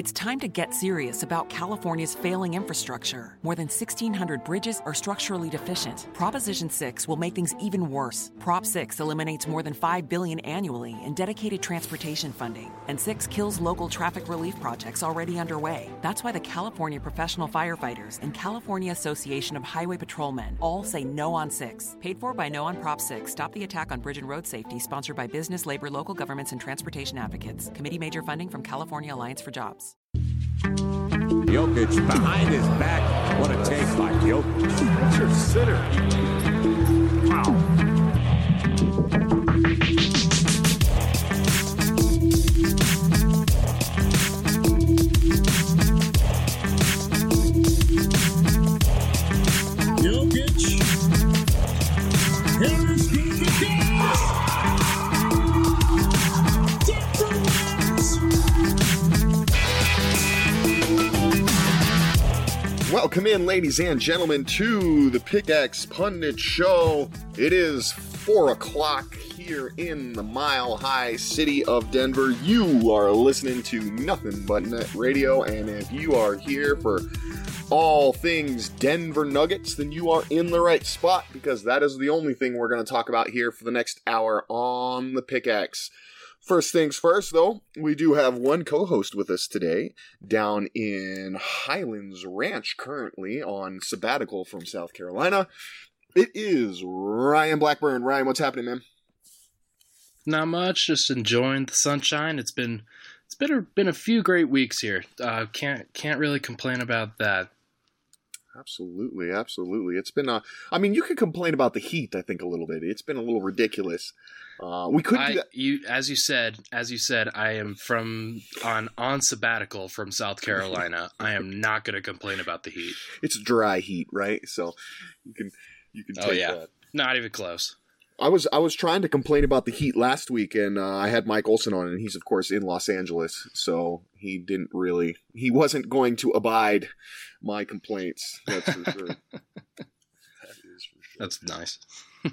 It's time to get serious about California's failing infrastructure. More than 1,600 bridges are structurally deficient. Proposition 6 will make things even worse. Prop 6 eliminates more than 5 billion annually in dedicated transportation funding, and 6 kills local traffic relief projects already underway. That's why the California Professional Firefighters and California Association of Highway Patrolmen all say no on 6. Paid for by No on Prop 6. Stop the attack on bridge and road safety, sponsored by business, labor, local governments, and transportation advocates. Committee major funding from California Alliance for Jobs. Jokic behind his back. What a take by Jokic. That's your sitter. Welcome in, ladies and gentlemen, to the Pickaxe Pundit Show. It is 4 o'clock here in the mile high city of Denver. You are listening to Nothing But Net Radio, and if you are here for all things Denver Nuggets, then you are in the right spot because that is the only thing we're going to talk about here for the next hour on the Pickaxe. First things first, though, we do have one co host with us today down in Highlands Ranch, currently on sabbatical from South Carolina. It is Ryan Blackburn. Ryan, what's happening, man? Not much, just enjoying the sunshine. It's been it's been a, been a few great weeks here. Uh, can't can't really complain about that. Absolutely, absolutely. It's been, uh, I mean, you could complain about the heat, I think, a little bit. It's been a little ridiculous. Uh, we could I, you as you said, as you said, I am from on on sabbatical from South Carolina. I am not going to complain about the heat. It's dry heat, right? So you can, you can take Oh yeah, that. not even close. I was I was trying to complain about the heat last week, and uh, I had Mike Olson on, and he's of course in Los Angeles, so he didn't really he wasn't going to abide my complaints. That's for sure. that is for sure. That's nice.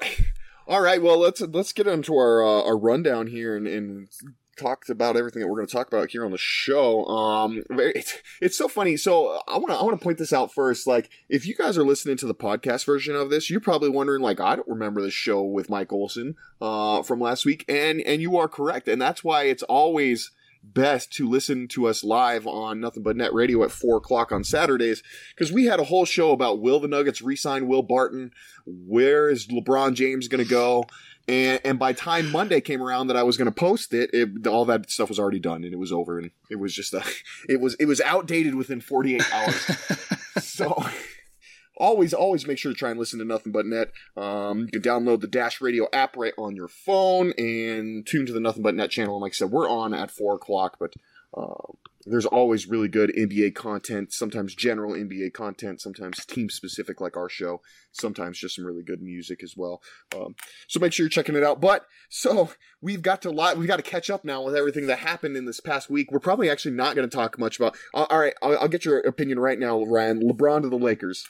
Right. All right. Well, let's let's get into our uh, our rundown here and, and talk about everything that we're going to talk about here on the show. Um, it's, it's so funny. So I want to I want to point this out first. Like, if you guys are listening to the podcast version of this, you're probably wondering, like, I don't remember the show with Mike Olson uh, from last week, and and you are correct, and that's why it's always best to listen to us live on Nothing But Net Radio at four o'clock on Saturdays because we had a whole show about will the Nuggets re-sign Will Barton, where is LeBron James going to go, and and by time Monday came around that I was going to post it, it, all that stuff was already done and it was over and it was just a, it was it was outdated within forty eight hours. so. Always, always make sure to try and listen to Nothing But Net. Um, you can download the Dash Radio app right on your phone and tune to the Nothing But Net channel. And like I said, we're on at four o'clock, but uh, there's always really good NBA content. Sometimes general NBA content. Sometimes team specific, like our show. Sometimes just some really good music as well. Um, so make sure you're checking it out. But so we've got to lot. We've got to catch up now with everything that happened in this past week. We're probably actually not going to talk much about. Uh, all right, I'll, I'll get your opinion right now, Ryan. LeBron to the Lakers.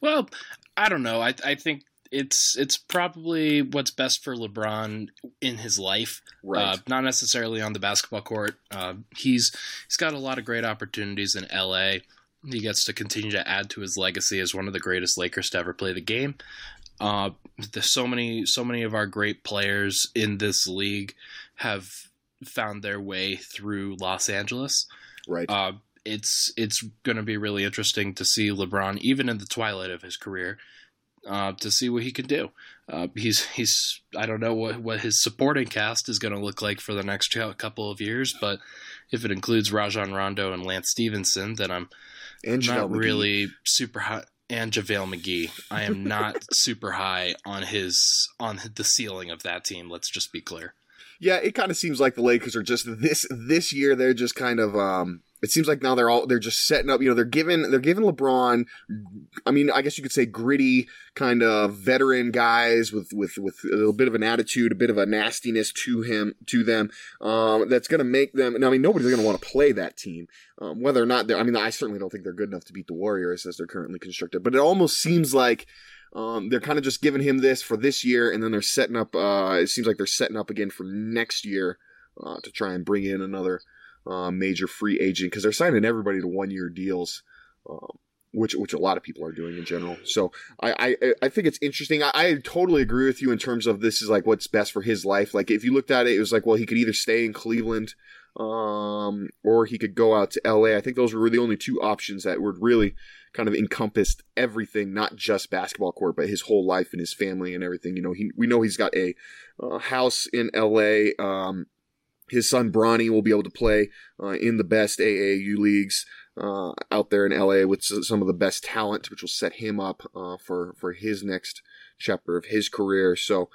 Well, I don't know. I I think it's it's probably what's best for LeBron in his life. Right. Uh, not necessarily on the basketball court. Uh, he's he's got a lot of great opportunities in LA. He gets to continue to add to his legacy as one of the greatest Lakers to ever play the game. Uh, there's so many so many of our great players in this league have found their way through Los Angeles. Right. Uh, it's it's going to be really interesting to see LeBron, even in the twilight of his career, uh, to see what he can do. Uh, he's he's I don't know what what his supporting cast is going to look like for the next couple of years, but if it includes Rajon Rondo and Lance Stephenson, then I'm and JaVale not McGee. really super high. And JaVale McGee, I am not super high on his on the ceiling of that team. Let's just be clear. yeah, it kind of seems like the Lakers are just this this year. They're just kind of. um It seems like now they're all they're just setting up. You know, they're giving they're giving LeBron. I mean, I guess you could say gritty kind of veteran guys with with with a little bit of an attitude, a bit of a nastiness to him to them. Um, that's going to make them. I mean, nobody's going to want to play that team. Um, whether or not they're. I mean, I certainly don't think they're good enough to beat the Warriors as they're currently constructed. But it almost seems like um, they're kind of just giving him this for this year, and then they're setting up. Uh, it seems like they're setting up again for next year uh, to try and bring in another uh, major free agent because they're signing everybody to one year deals, um, which which a lot of people are doing in general. So I I, I think it's interesting. I, I totally agree with you in terms of this is like what's best for his life. Like if you looked at it, it was like well he could either stay in Cleveland um, or he could go out to LA. I think those were the only two options that would really kind of encompassed everything, not just basketball court, but his whole life and his family and everything. You know, he we know he's got a uh, house in L.A. Um, his son Bronny will be able to play uh, in the best AAU leagues uh, out there in LA with some of the best talent, which will set him up uh, for for his next chapter of his career. So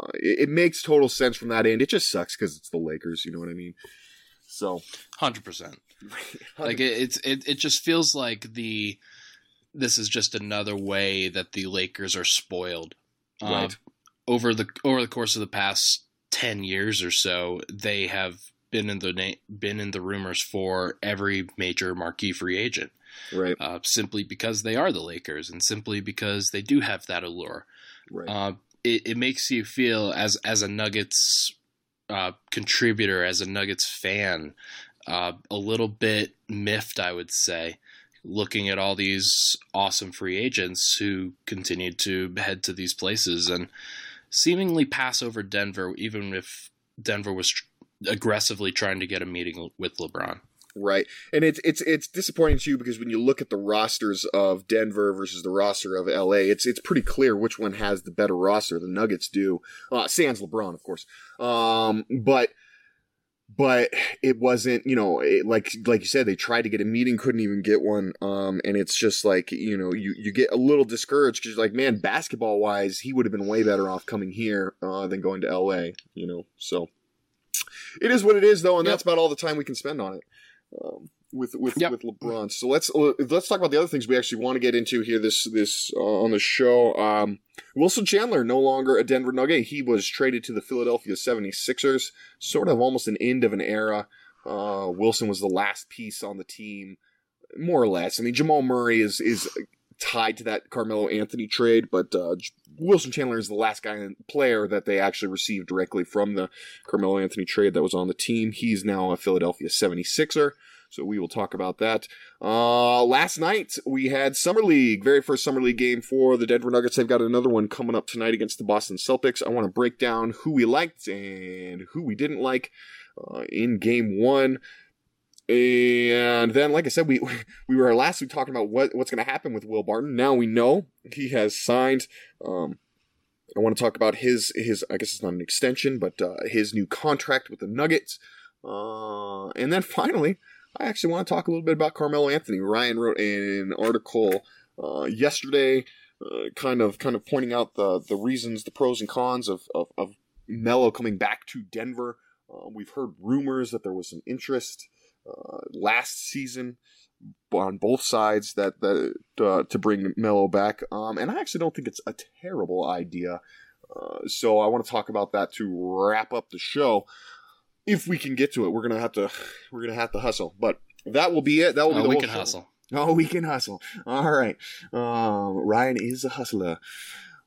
uh, it, it, makes total sense from that end. It just sucks because it's the Lakers. You know what I mean? So hundred percent. Like it, it's it it just feels like the this is just another way that the Lakers are spoiled. Right. Uh, over the over the course of the past ten years or so, they have been in the na- been in the rumors for every major marquee free agent. Right. Uh, simply because they are the Lakers, and simply because they do have that allure. Right. Uh, it, it makes you feel as as a Nuggets uh, contributor, as a Nuggets fan, uh, a little bit miffed, I would say, looking at all these awesome free agents who continued to head to these places and seemingly pass over Denver, even if Denver was aggressively trying to get a meeting with LeBron. Right, and it's it's it's disappointing to you because when you look at the rosters of Denver versus the roster of LA, it's it's pretty clear which one has the better roster. The Nuggets do, uh, sans LeBron, of course. Um, but but it wasn't you know it, like like you said they tried to get a meeting couldn't even get one um and it's just like you know you you get a little discouraged because you're like man basketball wise he would have been way better off coming here uh, than going to la you know so it is what it is though and yep. that's about all the time we can spend on it um, with with yep. with LeBron. So let's let's talk about the other things we actually want to get into here this this uh, on the show. Um, Wilson Chandler no longer a Denver Nugget. He was traded to the Philadelphia 76ers, sort of almost an end of an era. Uh, Wilson was the last piece on the team, more or less. I mean, Jamal Murray is is tied to that Carmelo Anthony trade, but uh, Wilson Chandler is the last guy player that they actually received directly from the Carmelo Anthony trade that was on the team. He's now a Philadelphia 76er. So we will talk about that. Uh, last night we had Summer League, very first Summer League game for the Denver Nuggets. They've got another one coming up tonight against the Boston Celtics. I want to break down who we liked and who we didn't like uh, in game one. And then, like I said, we we were last week talking about what what's going to happen with Will Barton. Now we know he has signed. Um, I want to talk about his his I guess it's not an extension, but uh, his new contract with the Nuggets. Uh, and then finally, I actually want to talk a little bit about Carmelo Anthony. Ryan wrote an article uh, yesterday, uh, kind of kind of pointing out the the reasons, the pros and cons of of, of Melo coming back to Denver. Uh, we've heard rumors that there was some interest uh, last season on both sides that that uh, to bring Melo back, um, and I actually don't think it's a terrible idea. Uh, so I want to talk about that to wrap up the show if we can get to it, we're gonna have to we're gonna have to hustle. But that will be it. That will be oh, the we whole can show. hustle. Oh, we can hustle. All right. Um, Ryan is a hustler.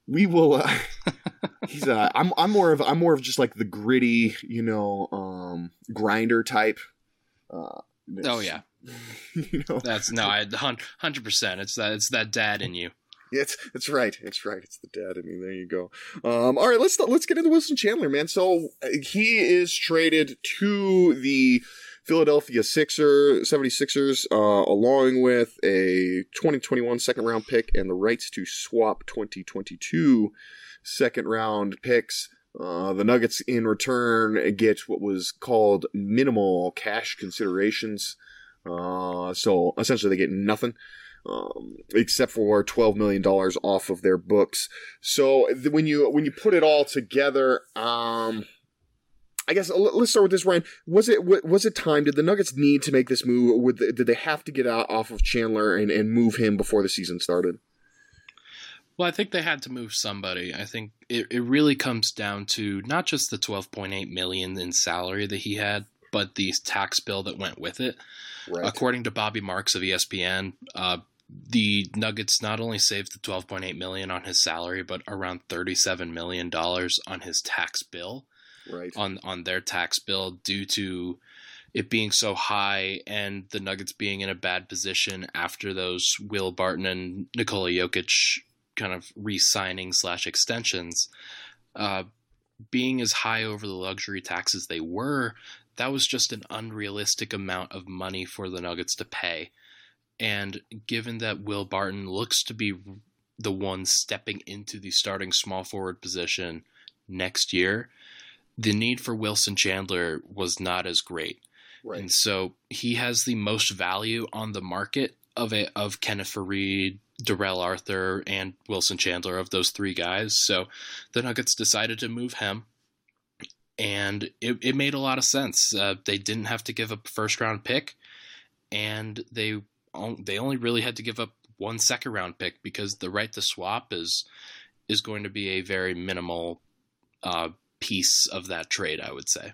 We will. Uh, he's. Uh, I'm. I'm more of. I'm more of just like the gritty, you know, um, grinder type. Uh, oh yeah. you know. That's no. I hundred percent. It's that. It's that dad in you. It's it's right. It's right. It's the dad. I mean, there you go. Um, all right, let's let's get into Wilson Chandler, man. So uh, he is traded to the Philadelphia Sixer 76ers, uh, along with a 2021 second round pick and the rights to swap 2022 second round picks. Uh, the Nuggets, in return, get what was called minimal cash considerations. Uh, so essentially, they get nothing um, except for twelve million dollars off of their books. So when you when you put it all together, um, I guess let's start with this, Ryan. Was it was it time? Did the Nuggets need to make this move? Would did they have to get out off of Chandler and, and move him before the season started? Well, I think they had to move somebody. I think it, it really comes down to not just the 12.8 million in salary that he had, but the tax bill that went with it. Right. According to Bobby Marks of ESPN, uh, the Nuggets not only saved the 12.8 million on his salary, but around 37 million dollars on his tax bill Right. on on their tax bill due to it being so high and the Nuggets being in a bad position after those Will Barton and Nikola Jokic kind of re-signing slash extensions. Uh, being as high over the luxury taxes they were, that was just an unrealistic amount of money for the Nuggets to pay. And given that Will Barton looks to be the one stepping into the starting small forward position next year, the need for Wilson Chandler was not as great. Right. And so he has the most value on the market of it of Kenneth Faried, Darrell Arthur, and Wilson Chandler of those three guys. So the Nuggets decided to move him. And it, it made a lot of sense. Uh, they didn't have to give up a first round pick, and they they only really had to give up one second round pick because the right to swap is is going to be a very minimal uh, piece of that trade, I would say.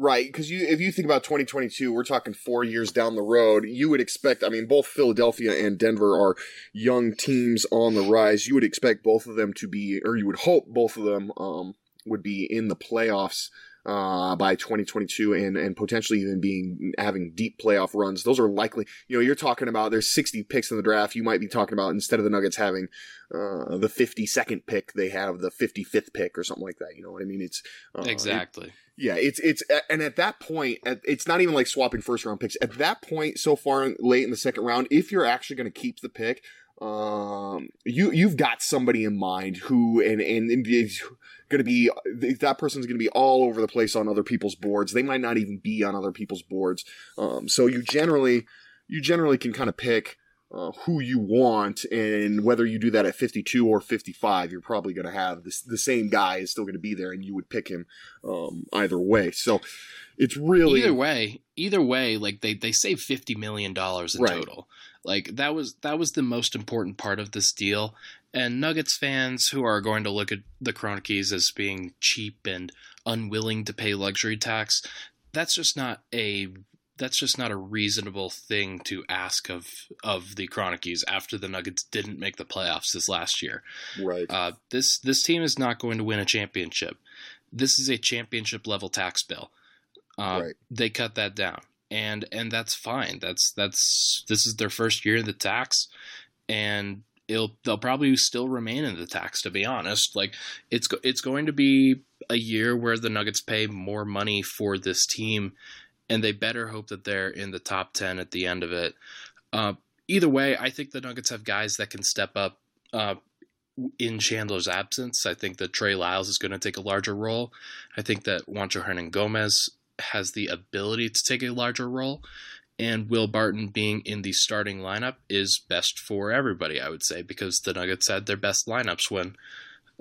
Right, because you if you think about 2022, we're talking four years down the road. You would expect, I mean, both Philadelphia and Denver are young teams on the rise. You would expect both of them to be, or you would hope both of them um, would be in the playoffs uh, by 2022, and and potentially even being having deep playoff runs. Those are likely. You know, you're talking about there's 60 picks in the draft. You might be talking about instead of the Nuggets having uh, the 52nd pick, they have the 55th pick or something like that. You know what I mean? It's uh, it- exactly. yeah, it's it's and at that point, it's not even like swapping first round picks. At that point, so far late in the second round, if you're actually going to keep the pick, um, you you've got somebody in mind who and and, and going to be that person's going to be all over the place on other people's boards. They might not even be on other people's boards. Um, so you generally you generally can kind of pick. Uh, who you want, and whether you do that at 52 or 55, you're probably going to have this, the same guy is still going to be there, and you would pick him um, either way. So it's really either way either way like they they save 50 million dollars in Right. total like that was that was the most important part of this deal and nuggets fans who are going to look at the Kroenkes as being cheap and unwilling to pay luxury tax that's just not a that's just not a reasonable thing to ask of of the Kroenkes after the Nuggets didn't make the playoffs this last year. right. Uh, this this team is not going to win a championship. This is a championship level tax bill. Uh, Right. They cut that down, and and that's fine. That's that's this is their first year in the tax, and it'll they'll probably still remain in the tax. To be honest, like it's it's going to be a year where the Nuggets pay more money for this team, and they better hope that they're in the top ten at the end of it. Uh, either way, I think the Nuggets have guys that can step up. Uh, in Chandler's absence, I think that Trey Lyles is going to take a larger role. I think that Juancho Hernangomez has the ability to take a larger role, and Will Barton being in the starting lineup is best for everybody, I would say, because the Nuggets had their best lineups when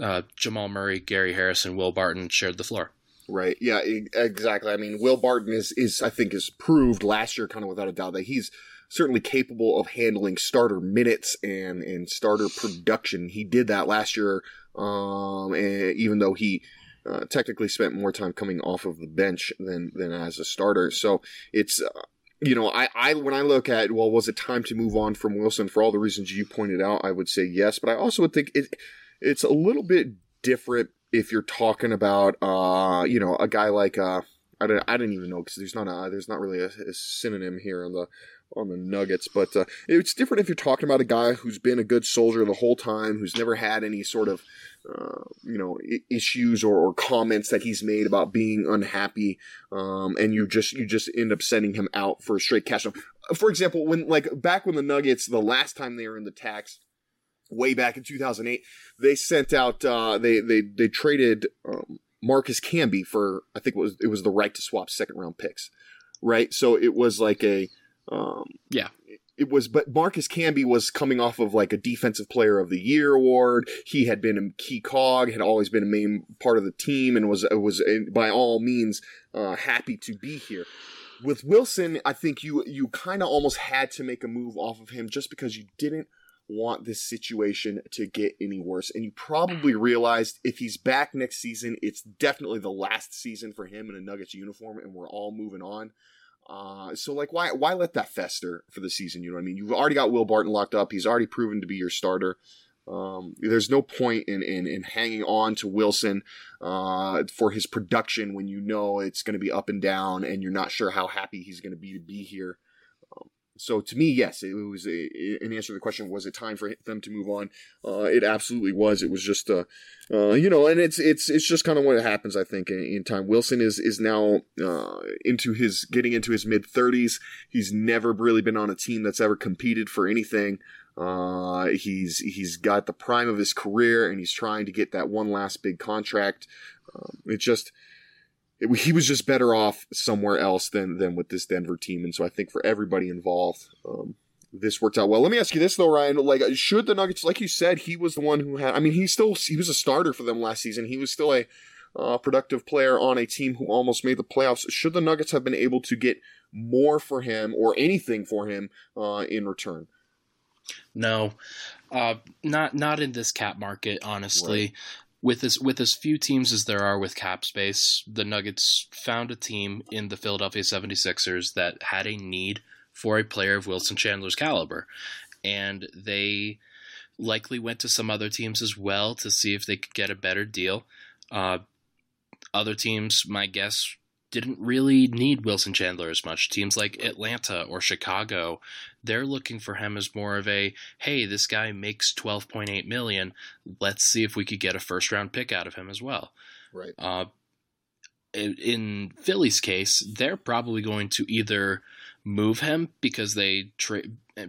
uh, Jamal Murray, Gary Harris, and Will Barton shared the floor. Right. Yeah, exactly. I mean, Will Barton is, is I think, is proved last year, kind of without a doubt, that he's certainly capable of handling starter minutes and, and starter production. He did that last year, um, and even though he uh, technically spent more time coming off of the bench than, than as a starter. So it's, uh, you know, I, I, when I look at, well, was it time to move on from Wilson for all the reasons you pointed out? I would say yes, but I also would think it, it's a little bit different if you're talking about, uh, you know, a guy like, uh, I don't, I didn't even know because there's not a, there's not really a, a synonym here on the, on the Nuggets, but uh, it's different if you're talking about a guy who's been a good soldier the whole time, who's never had any sort of, uh, you know, issues or, or comments that he's made about being unhappy, um, and you just you just end up sending him out for a straight cash. out. For example, when like back when the Nuggets, the last time they were in the tax, way back in 2008, they sent out uh, they they they traded um, Marcus Camby for I think it was it was the right to swap second round picks, right? So it was like a um, Yeah. it was, but Marcus Camby was coming off of like a defensive player of the year award. He had been a key cog, had always been a main part of the team, and was was by all means uh, happy to be here. With Wilson, I think you you kind of almost had to make a move off of him just because you didn't want this situation to get any worse. And you probably realized if he's back next season, it's definitely the last season for him in a Nuggets uniform, and we're all moving on. Uh, so like, why why let that fester for the season? You know what I mean? You've already got Will Barton locked up. He's already proven to be your starter. Um, there's no point in, in, in hanging on to Wilson uh, for his production when you know it's going to be up and down and you're not sure how happy he's going to be to be here. So to me, yes, it was a, an answer to the question: Was it time for them to move on? Uh, it absolutely was. It was just, uh, uh, you know, and it's it's it's just kind of what happens. I think in, in time. Wilson is is now uh, into his getting into his mid thirties. He's never really been on a team that's ever competed for anything. Uh, he's he's got the prime of his career, and he's trying to get that one last big contract. Um, it just it, he was just better off somewhere else than than with this Denver team, and so I think for everybody involved, um, this worked out well. Let me ask you this though, Ryan: like, should the Nuggets, like you said, he was the one who had. I mean, he still he was a starter for them last season. He was still a uh, productive player on a team who almost made the playoffs. Should the Nuggets have been able to get more for him or anything for him uh, in return? No, uh, not not in this cap market. Honestly. With as with as few teams as there are with cap space, the Nuggets found a team in the Philadelphia 76ers that had a need for a player of Wilson Chandler's caliber, and they likely went to some other teams as well to see if they could get a better deal. Uh, other teams, my guess, didn't really need Wilson Chandler as much. Teams like Atlanta or Chicago, they're looking for him as more of a, hey, this guy makes 12.8 million. Let's see if we could get a first round pick out of him as well. Right. Uh, in Philly's case, they're probably going to either move him because they tra-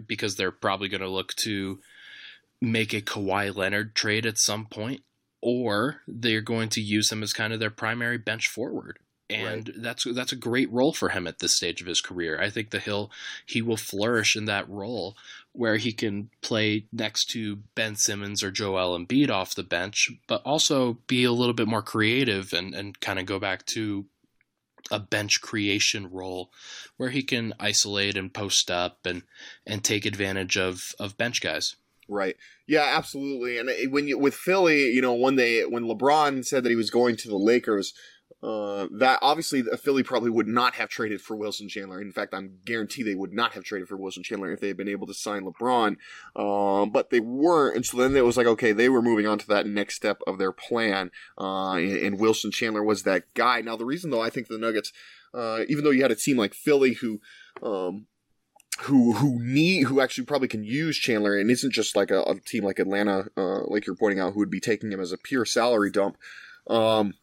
because they're probably going to look to make a Kawhi Leonard trade at some point, or they're going to use him as kind of their primary bench forward and right. that's that's a great role for him at this stage of his career. I think that he'll he will flourish in that role where he can play next to Ben Simmons or Joel Embiid off the bench, but also be a little bit more creative and and kind of go back to a bench creation role where he can isolate and post up and and take advantage of of bench guys. Right. Yeah, absolutely. And eh, when you with Philly, you know, when they when LeBron said that he was going to the Lakers, uh, that obviously Philly probably would not have traded for Wilson Chandler. In fact, I'm guarantee they would not have traded for Wilson Chandler if they had been able to sign LeBron. Um, but they weren't, and so then it was like, okay, they were moving on to that next step of their plan. Uh, and, and, Wilson Chandler was that guy. Now, the reason though, I think the Nuggets, uh, even though you had a team like Philly who, um, who who need who actually probably can use Chandler and isn't just like a, a team like Atlanta, uh, like you're pointing out, who would be taking him as a pure salary dump. Um,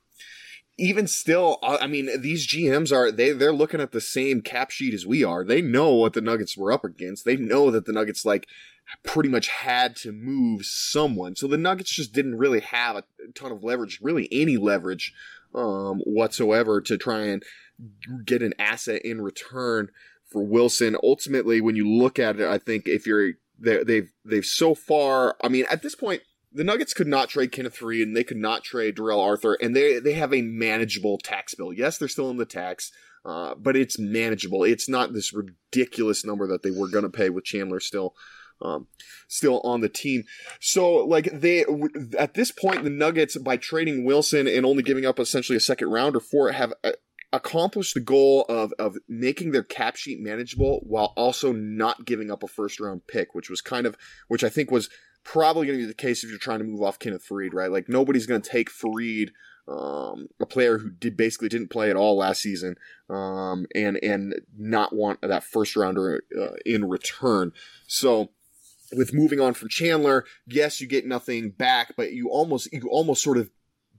even still, I mean, these GMs are they they're looking at the same cap sheet as we are. They know what the Nuggets were up against. They know that the Nuggets like pretty much had to move someone. So the Nuggets just didn't really have a ton of leverage, really any leverage um, whatsoever to try and get an asset in return for Wilson. Ultimately, when you look at it, I think if you're they, they've they've so far. I mean, at this point, the Nuggets could not trade Kenneth Faried and they could not trade Darrell Arthur, and they they have a manageable tax bill. Yes, they're still in the tax, uh, but it's manageable. It's not this ridiculous number that they were going to pay with Chandler still. Um, still on the team. So, like, they, at this point, the Nuggets, by trading Wilson and only giving up essentially a second rounder for it, have uh, accomplished the goal of, of making their cap sheet manageable while also not giving up a first round pick, which was kind of, which I think was probably going to be the case if you're trying to move off Kenneth Faried, right? Like nobody's going to take Faried, um, a player who did basically didn't play at all last season, um, and and not want that first rounder uh, in return. So with moving on from Chandler, yes, you get nothing back, but you almost you almost sort of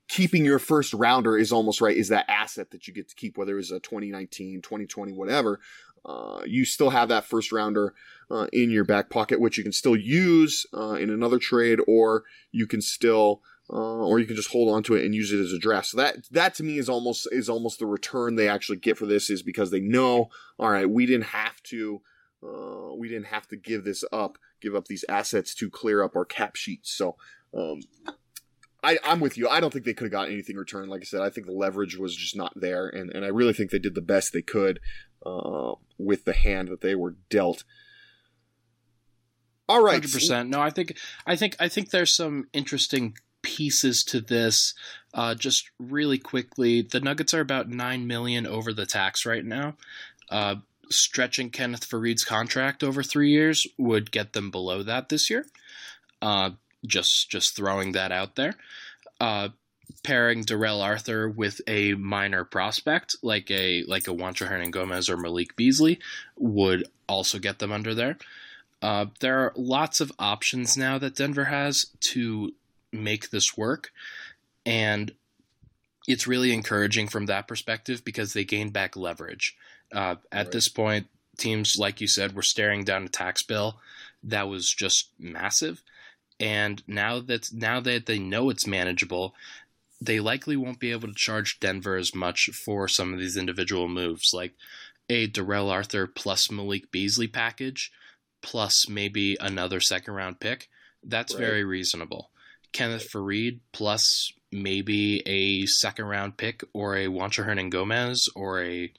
keeping your first rounder is almost right is that asset that you get to keep whether it's a 2019 2020 whatever uh, you still have that first rounder uh, in your back pocket, which you can still use uh, in another trade, or you can still, uh, or you can just hold on to it and use it as a draft. So that that to me is almost is almost the return they actually get for this is because they know, all right, we didn't have to uh, we didn't have to give this up, give up these assets to clear up our cap sheets. So, um, I, I'm with you. I don't think they could have gotten anything returned. Like I said, I think the leverage was just not there, and, and I really think they did the best they could uh, with the hand that they were dealt. All right, Hundred percent. No, I think I think I think there's some interesting pieces to this. Uh, just really quickly, the Nuggets are about nine million over the tax right now. Uh, stretching Kenneth Faried's contract over three years would get them below that this year. Uh, just just throwing that out there. Pairing Darrell Arthur with a minor prospect like a like a Juancho Hernangomez or Malik Beasley would also get them under there. Uh, there are lots of options now that Denver has to make this work, and it's really encouraging from that perspective because they gain back leverage. Uh, at Right. this point, teams like you said were staring down a tax bill that was just massive, and now that now that they know it's manageable, they likely won't be able to charge Denver as much for some of these individual moves, like a Darrell Arthur plus Malik Beasley package, plus maybe another second round pick. That's Right. very reasonable. Kenneth Faried plus maybe a second round pick or a Juancho Hernangomez or a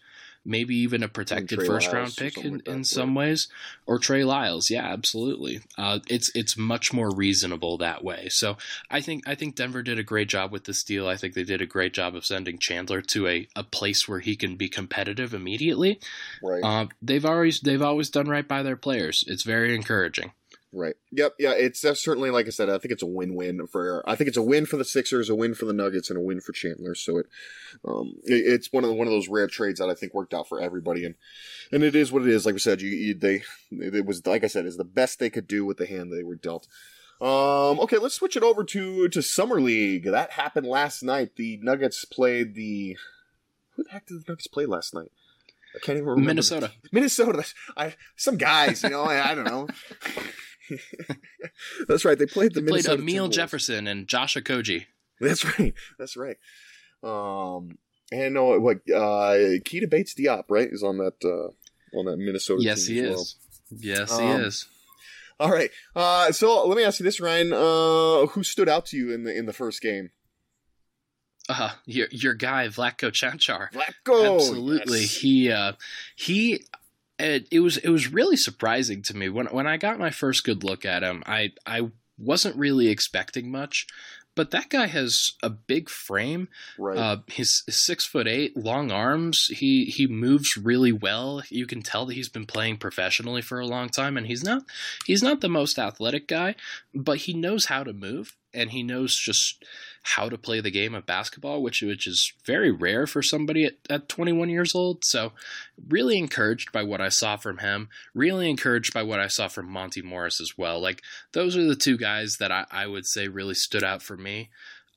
maybe even a protected first Lyles round pick in, like that, in right. some ways or Trey Lyles. Yeah, absolutely. Uh, it's it's much more reasonable that way. So I think I think Denver did a great job with this deal. I think they did a great job of sending Chandler to a, a place where he can be competitive immediately. right. Uh, they've always they've always done right by their players. It's very encouraging. Right. Yep. Yeah. It's certainly, like I said, I think it's a win-win for. I think it's a win for the Sixers, a win for the Nuggets, and a win for Chandler. So it, um, it, it's one of the, one of those rare trades that I think worked out for everybody, and and it is what it is. Like we said, you, you they it was like I said, is the best they could do with the hand they were dealt. Um. Okay. Let's switch it over to to summer league. That happened last night. The Nuggets played the. Who the heck did the Nuggets play last night? I can't even remember. Minnesota. Minnesota. I some guys, you know, I, I don't know. That's right. They played the They played Amile Timberwolves. Jefferson and Josh Okogie. That's right. That's right. Um, and no, what uh, Keita Bates Diop, right, is on that uh, on that Minnesota. Yes, he as well. is. Yes, Um, he is. All right. Uh, so let me ask you this, Ryan. Uh, who stood out to you in the in the first game? Uh, your your guy Vlatko Cancar. Flacco. Absolutely. Yes. He uh he it, it was it was really surprising to me when when I got my first good look at him. I I wasn't really expecting much, but that guy has a big frame. Right. Uh, he's six foot eight, long arms. He he moves really well. You can tell that he's been playing professionally for a long time, and he's not he's not the most athletic guy, but he knows how to move and he knows just how to play the game of basketball, which which is very rare for somebody at, at 21 years old. So, really encouraged by what I saw from him. Really encouraged by what I saw from Monte Morris as well. Like those are the two guys that I, I would say really stood out for me.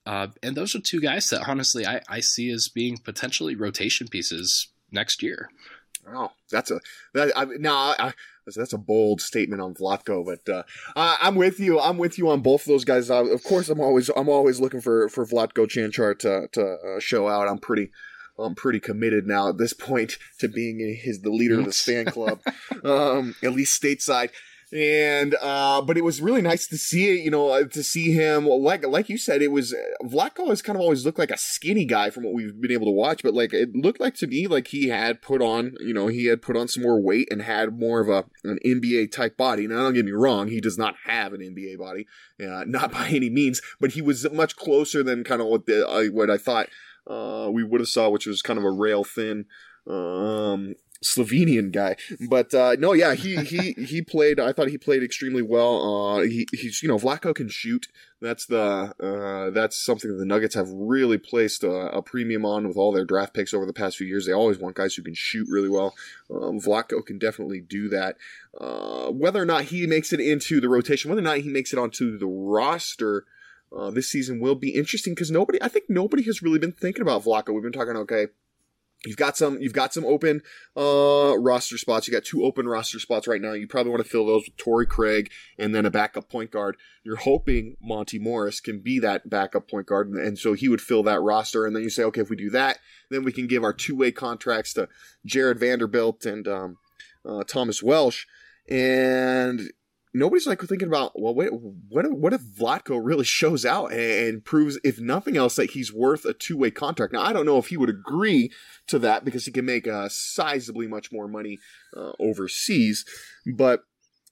Uh, and those are two guys that honestly I, I see as being potentially rotation pieces next year. Oh, that's a that. I, no, I, that's a bold statement on Vlatko, but uh, I, I'm with you. I'm with you on both of those guys. Uh, of course, I'm always I'm always looking for for Vlatko Cancar to to uh, show out. I'm pretty. I'm pretty committed now at this point to being his the leader of this fan club, um, at least stateside. And uh, but it was really nice to see it. You know, uh, to see him like like you said, it was Vlatko has kind of always looked like a skinny guy from what we've been able to watch, but like it looked like to me like he had put on, you know, he had put on some more weight and had more of a an NBA type body. Now, don't get me wrong, he does not have an NBA body, uh, not by any means, but he was much closer than kind of what the uh, what I thought uh, we would have saw, which was kind of a rail thin. Um, Slovenian guy, but uh, no, yeah, he he he played. I thought he played extremely well. Uh, he he's you know Vlatko can shoot. That's the uh, that's something that the Nuggets have really placed a, a premium on with all their draft picks over the past few years. They always want guys who can shoot really well. Um, Vlatko can definitely do that. Uh, whether or not he makes it into the rotation, whether or not he makes it onto the roster. Uh, this season will be interesting because nobody, I think nobody has really been thinking about Vlatko. We've been talking, okay, You've got some. You've got some open uh, roster spots. You got two open roster spots right now. You probably want to fill those with Torrey Craig and then a backup point guard. You're hoping Monte Morris can be that backup point guard, and, and so he would fill that roster. And then you say, okay, if we do that, then we can give our two way contracts to Jarred Vanderbilt and um, uh, Thomas Welsh, and nobody's like thinking about well, wait, what if, what if Vlatko really shows out and, proves, if nothing else, that he's worth a two way contract? Now I don't know if he would agree to that because he can make uh, sizably much more money uh, overseas, but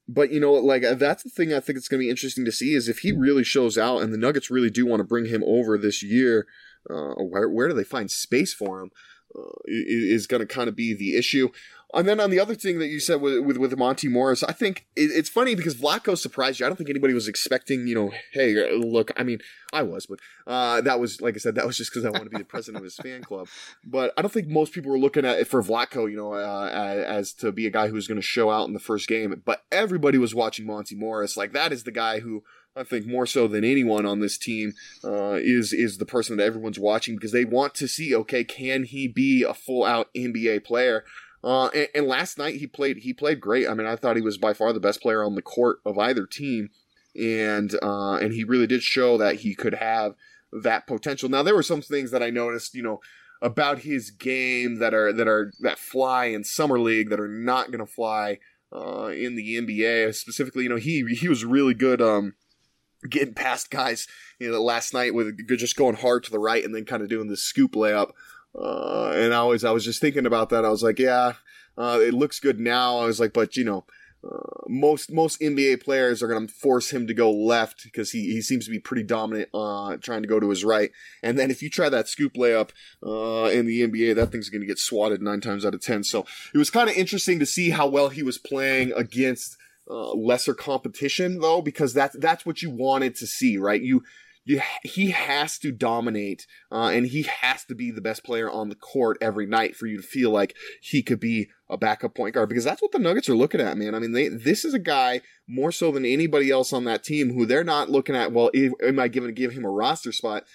but you know, like uh, that's the thing I think it's going to be interesting to see is if he really shows out and the Nuggets really do want to bring him over this year. Uh, where where do they find space for him? Uh, is going to kind of be the issue. And then on the other thing that you said with with, with Monte Morris, I think it, it's funny because Vlatko surprised you. I don't think anybody was expecting, you know, hey, look, I mean, I was, but uh, that was like I said, that was just because I want to be the president of his fan club. But I don't think most people were looking at it for Vlatko, you know, uh, as, to be a guy who was going to show out in the first game. But everybody was watching Monte Morris. Like that is the guy who I think more so than anyone on this team uh, is is the person that everyone's watching because they want to see, okay, can he be a full out NBA player? Uh, and, and, last night he played he played great. I mean, I thought he was by far the best player on the court of either team, and uh, and he really did show that he could have that potential. Now there were some things that I noticed, you know, about his game that are that are that fly in summer league that are not going to fly uh, in the NBA. Specifically, you know, he he was really good. Um, getting past guys, you know, last night with just going hard to the right and then kind of doing the scoop layup. Uh, and I was I was just thinking about that. I was like, yeah, uh, it looks good now. I was like, but you know, uh, most most NBA players are going to force him to go left because he, he seems to be pretty dominant uh, trying to go to his right. And then if you try that scoop layup uh, in the NBA, that thing's going to get swatted nine times out of ten. So it was kind of interesting to see how well he was playing against uh, lesser competition, though, because that's that's what you wanted to see, right? You you, he has to dominate, uh, and he has to be the best player on the court every night for you to feel like he could be a backup point guard because that's what the Nuggets are looking at, man. I mean, they this is a guy more so than anybody else on that team who they're not looking at. Well, am I going to give him a roster spot?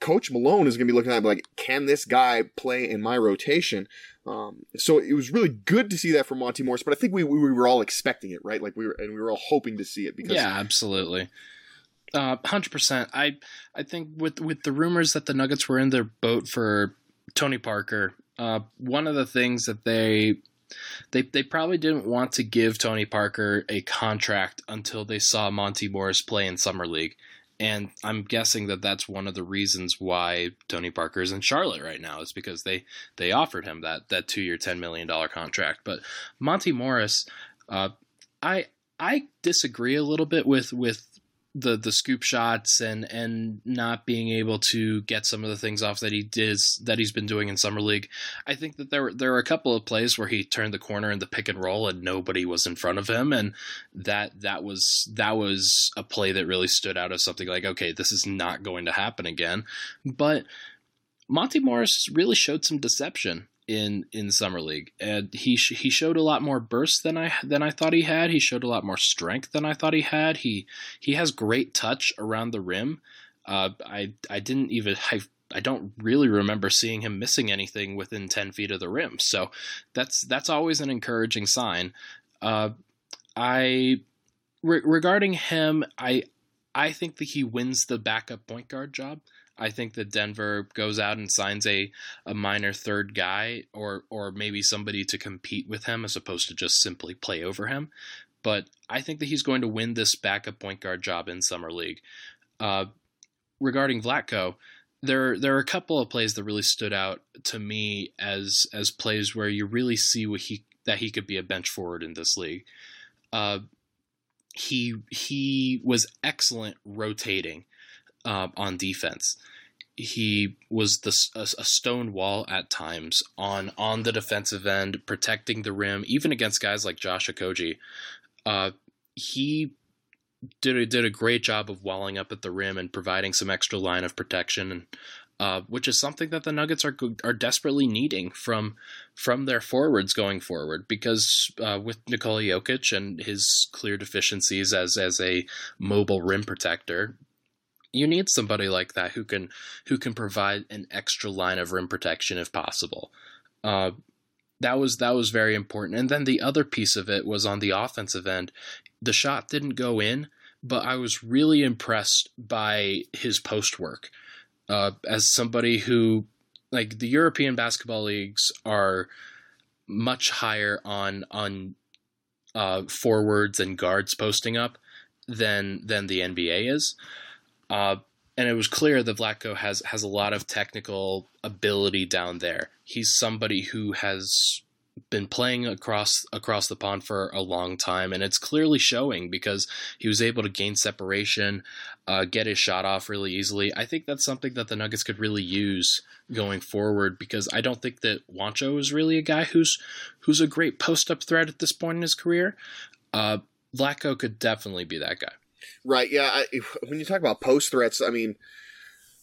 Coach Malone is going to be looking at like, can this guy play in my rotation? Um, so it was really good to see that from Monte Morris, but I think we, we were all expecting it, right? Like we were, and we were all hoping to see it because yeah, absolutely. Uh, hundred percent. I I think with with the rumors that the Nuggets were in their boat for Tony Parker, uh, one of the things that they they they probably didn't want to give Tony Parker a contract until they saw Monte Morris play in summer league, and I'm guessing that that's one of the reasons why Tony Parker is in Charlotte right now is because they they offered him that that two year ten million dollar contract. But Monte Morris, uh, I I disagree a little bit with with the the scoop shots and and not being able to get some of the things off that he did that he's been doing in summer league. I think that there were there were a couple of plays where he turned the corner in the pick and roll and nobody was in front of him, and that that was that was a play that really stood out as something like okay, this is not going to happen again. But Monte Morris really showed some deception in in summer league. And he sh- he showed a lot more burst than I than I thought he had. He showed a lot more strength than I thought he had. He he has great touch around the rim. Uh, I I didn't even I I don't really remember seeing him missing anything within 10 feet of the rim. So that's that's always an encouraging sign. Uh, I re- regarding him I I think that he wins the backup point guard job I think that Denver goes out and signs a, a minor third guy or or maybe somebody to compete with him as opposed to just simply play over him. But I think that he's going to win this backup point guard job in summer league. Uh, regarding Vlatko, there there are a couple of plays that really stood out to me as as plays where you really see what he that he could be a bench forward in this league. Uh, he he was excellent rotating uh, on defense. He was the, a, a, stone wall at times on on the defensive end, protecting the rim, even against guys like Josh Okogie. Uh, he did a, did a great job of walling up at the rim and providing some extra line of protection, and uh, which is something that the Nuggets are are desperately needing from from their forwards going forward. Because uh, with Nikola Jokic and his clear deficiencies as as a mobile rim protector, you need somebody like that who can who can provide an extra line of rim protection if possible. Uh, that was that was very important. And then the other piece of it was on the offensive end. The shot didn't go in, but I was really impressed by his post work. Uh, as somebody who like the European basketball leagues are much higher on on uh, forwards and guards posting up than than the NBA is. Uh, and it was clear that Vlatko has has a lot of technical ability down there. He's somebody who has been playing across across the pond for a long time, and it's clearly showing because he was able to gain separation, uh, get his shot off really easily. I think that's something that the Nuggets could really use going forward because I don't think that Juancho is really a guy who's who's a great post up threat at this point in his career. Uh, Vlatko could definitely be that guy. Right. Yeah. I, when you talk about post threats, I mean,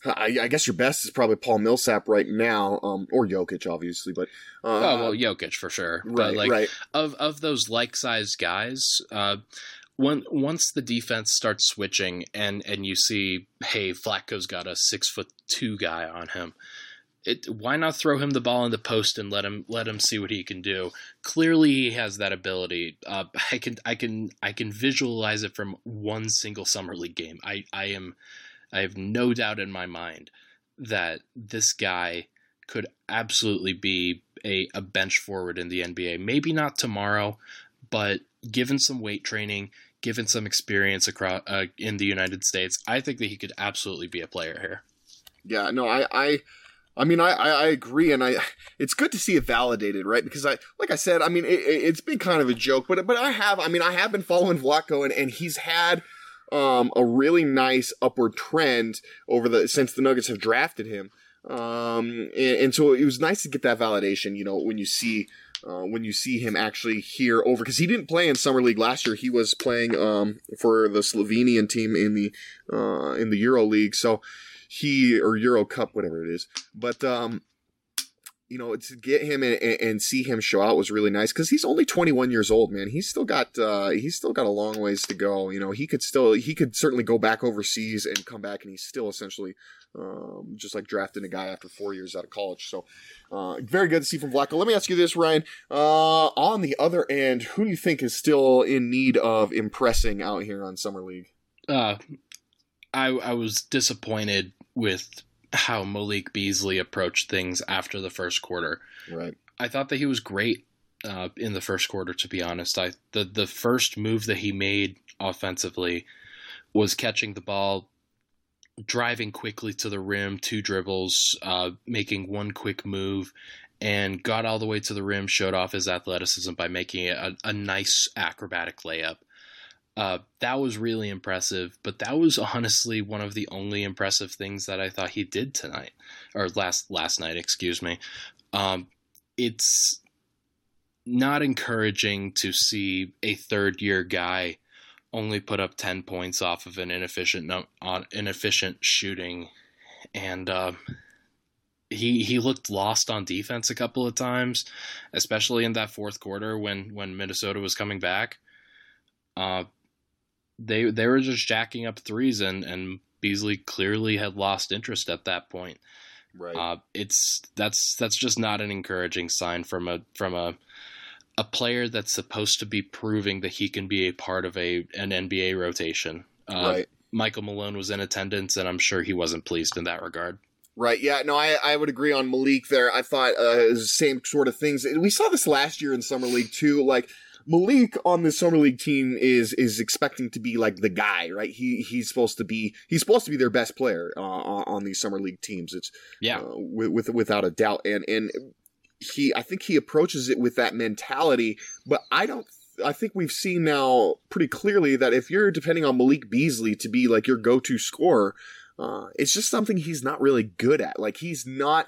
I, I, guess your best is probably Paul Millsap right now, um, or Jokic, obviously. But uh, oh well, Jokic for sure. Right. But like right. of of those like sized guys, uh, when once the defense starts switching and and you see, hey, Vlatko's got a six foot two guy on him. It, why not throw him the ball in the post and let him let him see what he can do? Clearly, he has that ability. Uh, I can I can I can visualize it from one single summer league game. I I am I have no doubt in my mind that this guy could absolutely be a, a bench forward in the NBA. Maybe not tomorrow, but given some weight training, given some experience across uh, in the United States, I think that he could absolutely be a player here. Yeah, no, I, I, I mean, I, I agree, and I, it's good to see it validated, right? Because I, like I said, I mean, it, has been kind of a joke, but, but I have, I mean, I have been following Vlatko, and, and he's had, um, a really nice upward trend over the since the Nuggets have drafted him. Um, and, and, so it was nice to get that validation. You know, when you see uh, when you see him actually here over because he didn't play in summer league last year. He was playing um, for the Slovenian team in the uh, in the Euro League. So he or Euro Cup, whatever it is. But um, you know, to get him and, and, see him show out was really nice because he's only 21 years old, man. He's still got uh, he's still got a long ways to go. You know, he could still he could certainly go back overseas and come back, and he's still essentially um, just like drafting a guy after four years out of college. So, uh, very good to see from Vlatko. Let me ask you this, Ryan. Uh, on the other end, who do you think is still in need of impressing out here on summer league? Uh, I I was disappointed with how Malik Beasley approached things after the first quarter. Right. I thought that he was great uh, in the first quarter. To be honest, I the the first move that he made offensively was catching the ball, driving quickly to the rim, two dribbles, uh, making one quick move, and got all the way to the rim. Showed off his athleticism by making a, a nice acrobatic layup. Uh, that was really impressive, but that was honestly one of the only impressive things that I thought he did tonight or last last night, excuse me. Um, it's not encouraging to see a third year guy only put up 10 points off of an inefficient on inefficient shooting and uh, he he looked lost on defense a couple of times especially in that fourth quarter when when Minnesota was coming back uh, they they were just jacking up threes, and and Beasley clearly had lost interest at that point. Right. Uh, it's that's that's just not an encouraging sign from a from a a player that's supposed to be proving that he can be a part of a an NBA rotation. Uh, right. Michael Malone was in attendance, and I'm sure he wasn't pleased in that regard. Right. Yeah. No, I, I would agree on Malik there. I thought uh, same sort of things. We saw this last year in summer league too. Like Malik on the summer league team is is expecting to be like the guy, right? He he's supposed to be he's supposed to be their best player uh, on these summer league teams. It's yeah, uh, with, with without a doubt, and and he I think he approaches it with that mentality, but I don't. I think we've seen now pretty clearly that if you're depending on Malik Beasley to be like your go-to scorer, uh, it's just something he's not really good at. Like he's not.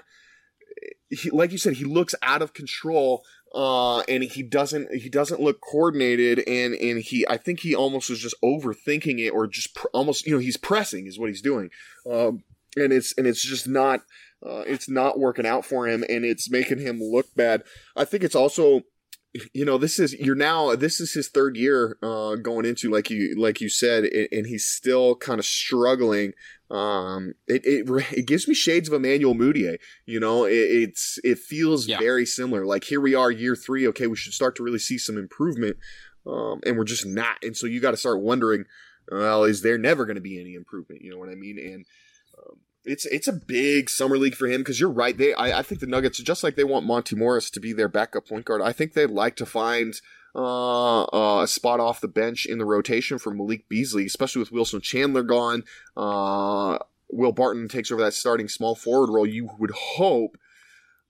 He, like you said, he looks out of control uh, and he doesn't he doesn't look coordinated, and and he I think he almost was just overthinking it, or just pr- almost you know he's pressing is what he's doing, um, and it's and it's just not uh, it's not working out for him, and it's making him look bad. I think it's also you know this is you're now this is his third year uh, going into like you like you said and he's still kind of struggling um, it, it it gives me shades of Emmanuel Mudiay. You know, it, it's it feels yeah. very similar. Like here we are, year three. Okay, we should start to really see some improvement, um, and we're just not. And so you got to start wondering, well, is there never going to be any improvement? You know what I mean? And um, it's it's a big summer league for him because you're right. They I, I think the Nuggets just like they want Monte Morris to be their backup point guard. I think they'd like to find uh, uh, a spot off the bench in the rotation for Malik Beasley, especially with Wilson Chandler gone. Uh, Will Barton takes over that starting small forward role. You would hope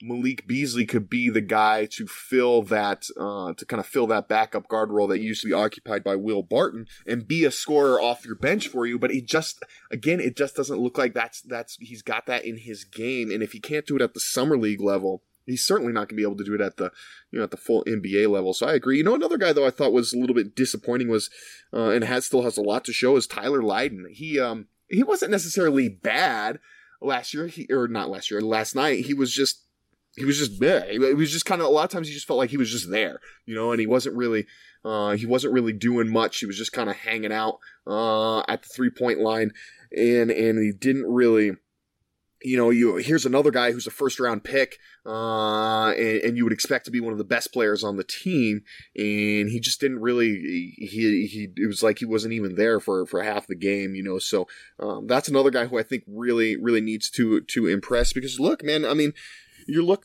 Malik Beasley could be the guy to fill that, uh, to kind of fill that backup guard role that used to be occupied by Will Barton and be a scorer off your bench for you. But it just, again, it just doesn't look like that's, that's, he's got that in his game. And if he can't do it at the summer league level, he's certainly not going to be able to do it at the, you know, at the full NBA level. So I agree. You know, another guy though I thought was a little bit disappointing was, uh, and has still has a lot to show is Tyler Lydon. He, um, he wasn't necessarily bad last year, he, or not last year, last night. He was just, he was just there. It was just kind of a lot of times he just felt like he was just there, you know, and he wasn't really uh, he wasn't really doing much. He was just kind of hanging out uh, at the three point line, and and he didn't really. You know, you here's another guy who's a first round pick, uh, and, and, you would expect to be one of the best players on the team, and he just didn't really. He he it was like he wasn't even there for for half the game, you know. So um, that's another guy who I think really really needs to to impress because look, man, I mean, you look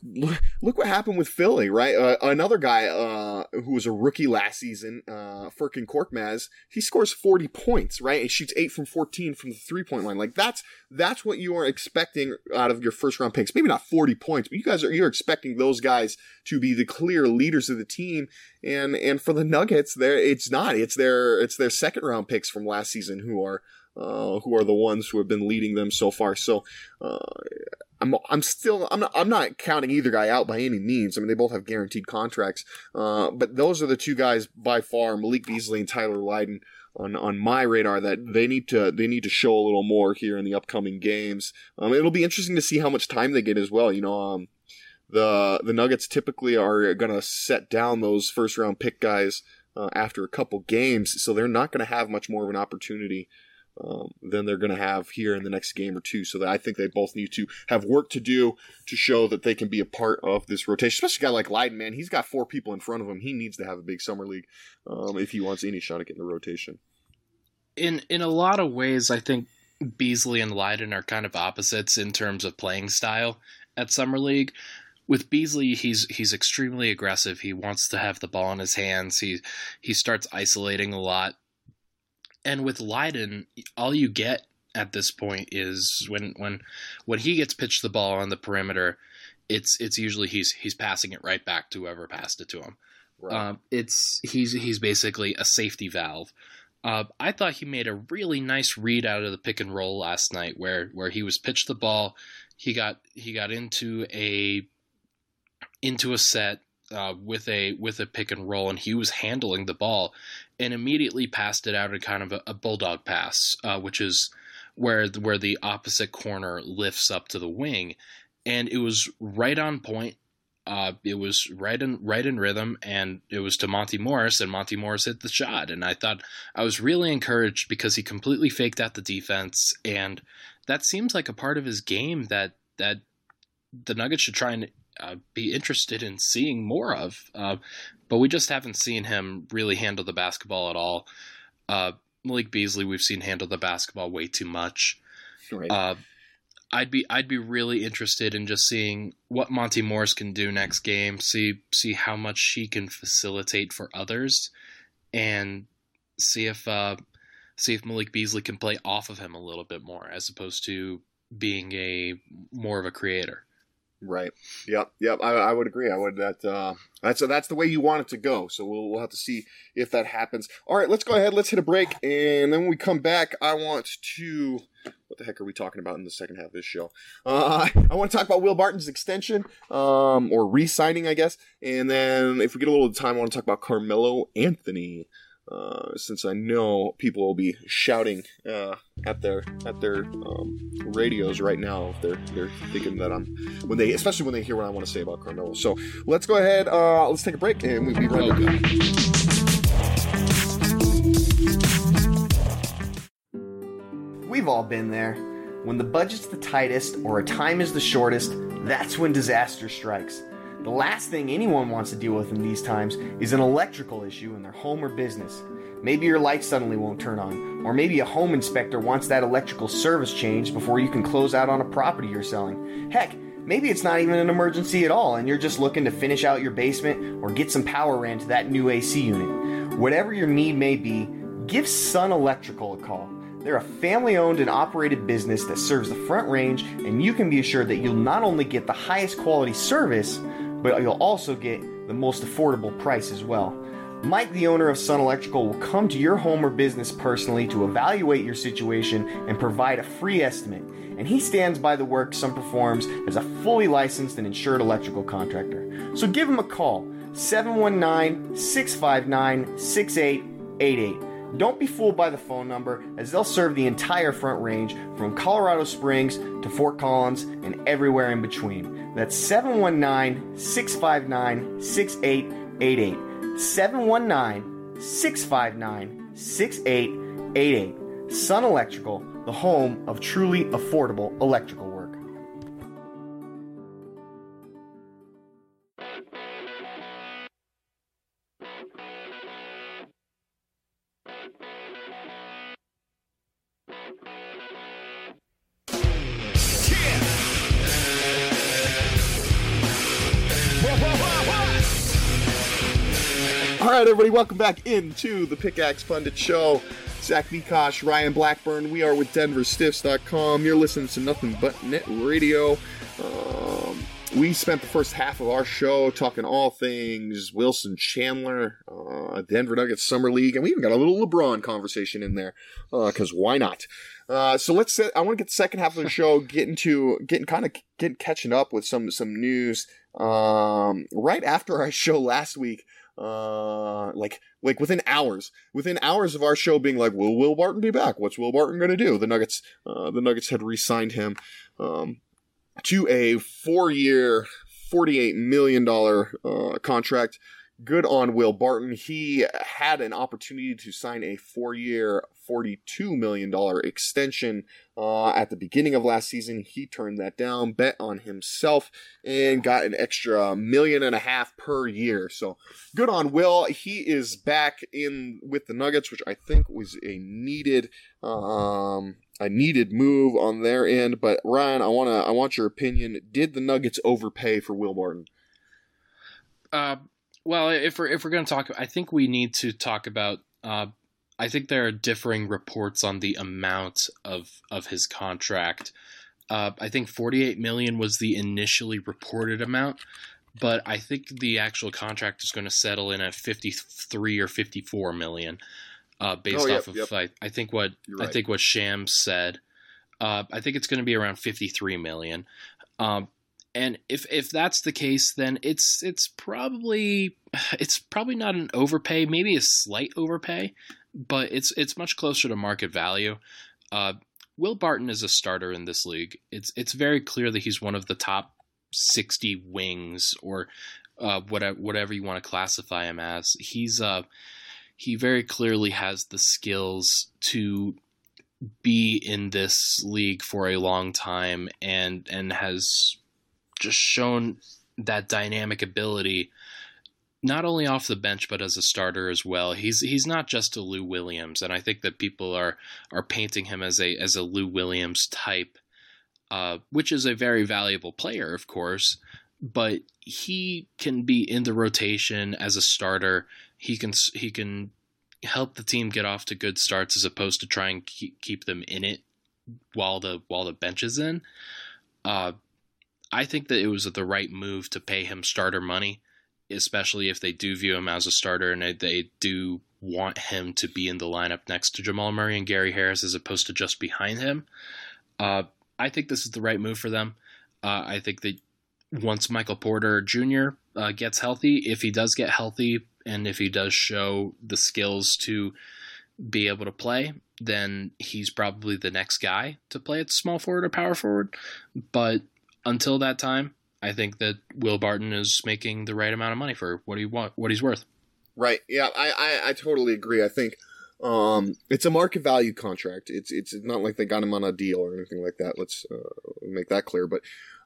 look what happened with Philly, right? Uh, another guy uh, who was a rookie last season, uh, Furkan Korkmaz, he scores forty points, right? He shoots eight from fourteen from the three point line. Like that's that's what you are expecting out of your first round picks. Maybe not forty points, but you guys are you're expecting those guys to be the clear leaders of the team. And and for the Nuggets, there it's not. It's their it's their second round picks from last season who are uh, who are the ones who have been leading them so far. So uh, I'm I'm still I'm not I'm not counting either guy out by any means. I mean they both have guaranteed contracts, uh, but those are the two guys by far, Malik Beasley and Tyler Lydon, on on my radar that they need to they need to show a little more here in the upcoming games. Um, it'll be interesting to see how much time they get as well. You know, um, the the Nuggets typically are going to set down those first round pick guys uh, after a couple games, so they're not going to have much more of an opportunity um, than they're going to have here in the next game or two. So I think they both need to have work to do to show that they can be a part of this rotation. Especially a guy like Lydon, man, he's got four people in front of him. He needs to have a big summer league um, if he wants any shot at getting the rotation. In in a lot of ways, I think Beasley and Lydon are kind of opposites in terms of playing style at summer league. With Beasley, he's he's extremely aggressive. He wants to have the ball in his hands. He he starts isolating a lot and with Lydon, all you get at this point is when when when he gets pitched the ball on the perimeter, it's it's usually he's he's passing it right back to whoever passed it to him. Right. Uh, it's he's he's basically a safety valve. Uh, I thought he made a really nice read out of the pick and roll last night, where where he was pitched the ball, he got he got into a into a set uh, with a with a pick and roll, and he was handling the ball, and immediately passed it out in kind of a, a bulldog pass, uh, which is where where the opposite corner lifts up to the wing, and it was right on point. Uh, it was right in right in rhythm, and it was to Monte Morris, and Monte Morris hit the shot. And I thought I was really encouraged because he completely faked out the defense, and that seems like a part of his game that that the Nuggets should try and uh, be interested in seeing more of. Uh, but we just haven't seen him really handle the basketball at all. Uh, Malik Beasley, we've seen handle the basketball way too much. Right. Uh, I'd be I'd be really interested in just seeing what Monte Morris can do next game. See see how much he can facilitate for others, and see if uh, see if Malik Beasley can play off of him a little bit more, as opposed to being a more of a creator. Right. Yep. Yep. I, I would agree. I would that uh, that's that's the way you want it to go. So we'll we'll have to see if that happens. All right. Let's go ahead. Let's hit a break, and then when we come back, I want to. What the heck are we talking about in the second half of this show? Uh, I want to talk about Will Barton's extension, um, or re-signing, I guess. And then if we get a little time, I want to talk about Carmelo Anthony. Uh, since I know people will be shouting uh, at their at their um, radios right now if they're they're thinking that I'm when they especially when they hear what I want to say about Carmelo. So let's go ahead. Uh, let's take a break and we'll be right back. We've all been there. When the budget's the tightest or a time is the shortest, that's when disaster strikes. The last thing anyone wants to deal with in these times is an electrical issue in their home or business. Maybe your light suddenly won't turn on, or maybe a home inspector wants that electrical service changed before you can close out on a property you're selling. Heck, maybe it's not even an emergency at all and you're just looking to finish out your basement or get some power ran to that new AC unit. Whatever your need may be, give Sun Electrical a call. They're a family owned and operated business that serves the Front Range, and you can be assured that you'll not only get the highest quality service, but you'll also get the most affordable price as well. Mike, the owner of Sun Electrical, will come to your home or business personally to evaluate your situation and provide a free estimate. And he stands by the work Sun performs as a fully licensed and insured electrical contractor. So give him a call 719 659 6888. Don't be fooled by the phone number, as they'll serve the entire Front Range from Colorado Springs to Fort Collins and everywhere in between. That's 719 659 6888. 719 659 6888. Sun Electrical, the home of truly affordable electrical welcome back into the Pickaxe Pundit Show. Zach Mikosh, Ryan Blackburn. We are with DenverStiffs.com. You're listening to Nothing But Net Radio. Um, we spent the first half of our show talking all things Wilson Chandler, uh, Denver Nuggets Summer League, and we even got a little LeBron conversation in there because why not? Uh, so let's. Set, I want to get the second half of the show getting to getting kind of getting catching up with some some news. Um, right after our show last week, uh, like like within hours, within hours of our show being like, will Will Barton be back? What's Will Barton going to do? The Nuggets, uh, the Nuggets had re-signed him um, to a four-year, forty-eight million dollar uh, contract. Good on Will Barton. He had an opportunity to sign a four-year, $42 million extension uh, at the beginning of last season. He turned that down, bet on himself, and got an extra million and a half per year. So good on Will. He is back in with the Nuggets, which I think was a needed um, a needed move on their end. But Ryan, I wanna I want your opinion. Did the Nuggets overpay for Will Barton? Uh, well, if we're if we're going to talk, I think we need to talk about. Uh, I think there are differing reports on the amount of of his contract. Uh, I think 48 million was the initially reported amount, but I think the actual contract is going to settle in at 53 or 54 million, uh, based Oh, yep, off of yep. I, I think what You're I think what Shams said. Uh, I think it's going to be around 53 million. Um, and if if that's the case, then it's it's probably it's probably not an overpay, maybe a slight overpay, but it's it's much closer to market value. Uh, Will Barton is a starter in this league. It's it's very clear that he's one of the top sixty wings or uh, whatever whatever you want to classify him as. He's uh he very clearly has the skills to be in this league for a long time and and has just shown that dynamic ability not only off the bench but as a starter as well. He's he's not just a Lou Williams, and I think that people are are painting him as a as a Lou Williams type, uh, which is a very valuable player, of course. But he can be in the rotation as a starter. He can he can help the team get off to good starts as opposed to try and keep, keep them in it while the while the bench is in. Uh, I think that it was the right move to pay him starter money, especially if they do view him as a starter and they, do want him to be in the lineup next to Jamal Murray and Gary Harris as opposed to just behind him. Uh, I think this is the right move for them. Uh, I think that once Michael Porter Jr. Uh, gets healthy, if he does get healthy and if he does show the skills to be able to play, then he's probably the next guy to play at small forward or power forward. But until that time, I think that Will Barton is making the right amount of money for what he want, what he's worth. Right. Yeah, I, I, I totally agree. I think um, it's a market value contract. It's it's not like they got him on a deal or anything like that. Let's uh, make that clear. But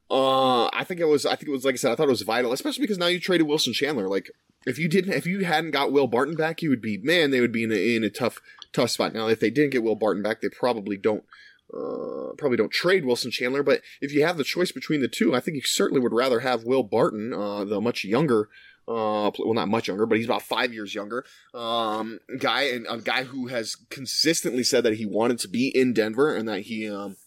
Uh, I think it was. I think it was like I said. I thought it was vital, especially because now you traded Wilson Chandler. Like if you didn't, if you hadn't got Will Barton back, you would be man. They would be in a, in a tough tough spot. Now, if they didn't get Will Barton back, they probably don't. Uh, probably don't trade Wilson Chandler, but if you have the choice between the two, I think you certainly would rather have Will Barton, uh, the much younger uh, well, not much younger, but he's about five years younger. Um, guy and a guy who has consistently said that he wanted to be in Denver and that he, um,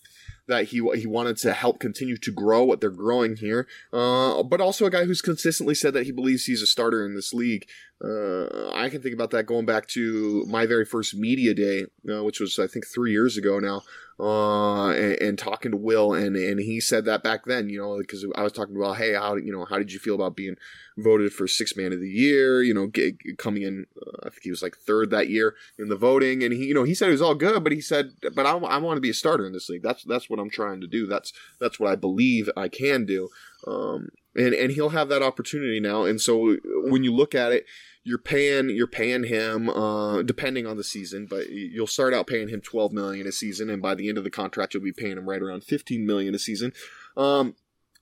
that he he wanted to help continue to grow what they're growing here. Uh, but also a guy who's consistently said that he believes he's a starter in this league. Uh, I can think about that going back to my very first media day, uh, which was I think three years ago now uh, and, and, talking to Will, and and he said that back then, you know, because I was talking about, hey, how you know, how did you feel about being voted for six man of the year? You know, get, coming in, uh, I think he was like third that year in the voting, and he, you know, he said it was all good, but he said, but I, I want to be a starter in this league. That's that's what I'm trying to do. That's that's what I believe I can do. Um, and and he'll have that opportunity now. And so when you look at it, you're paying you're paying him uh, depending on the season, but you'll start out paying him 12 million a season, and by the end of the contract, you'll be paying him right around 15 million a season. Um,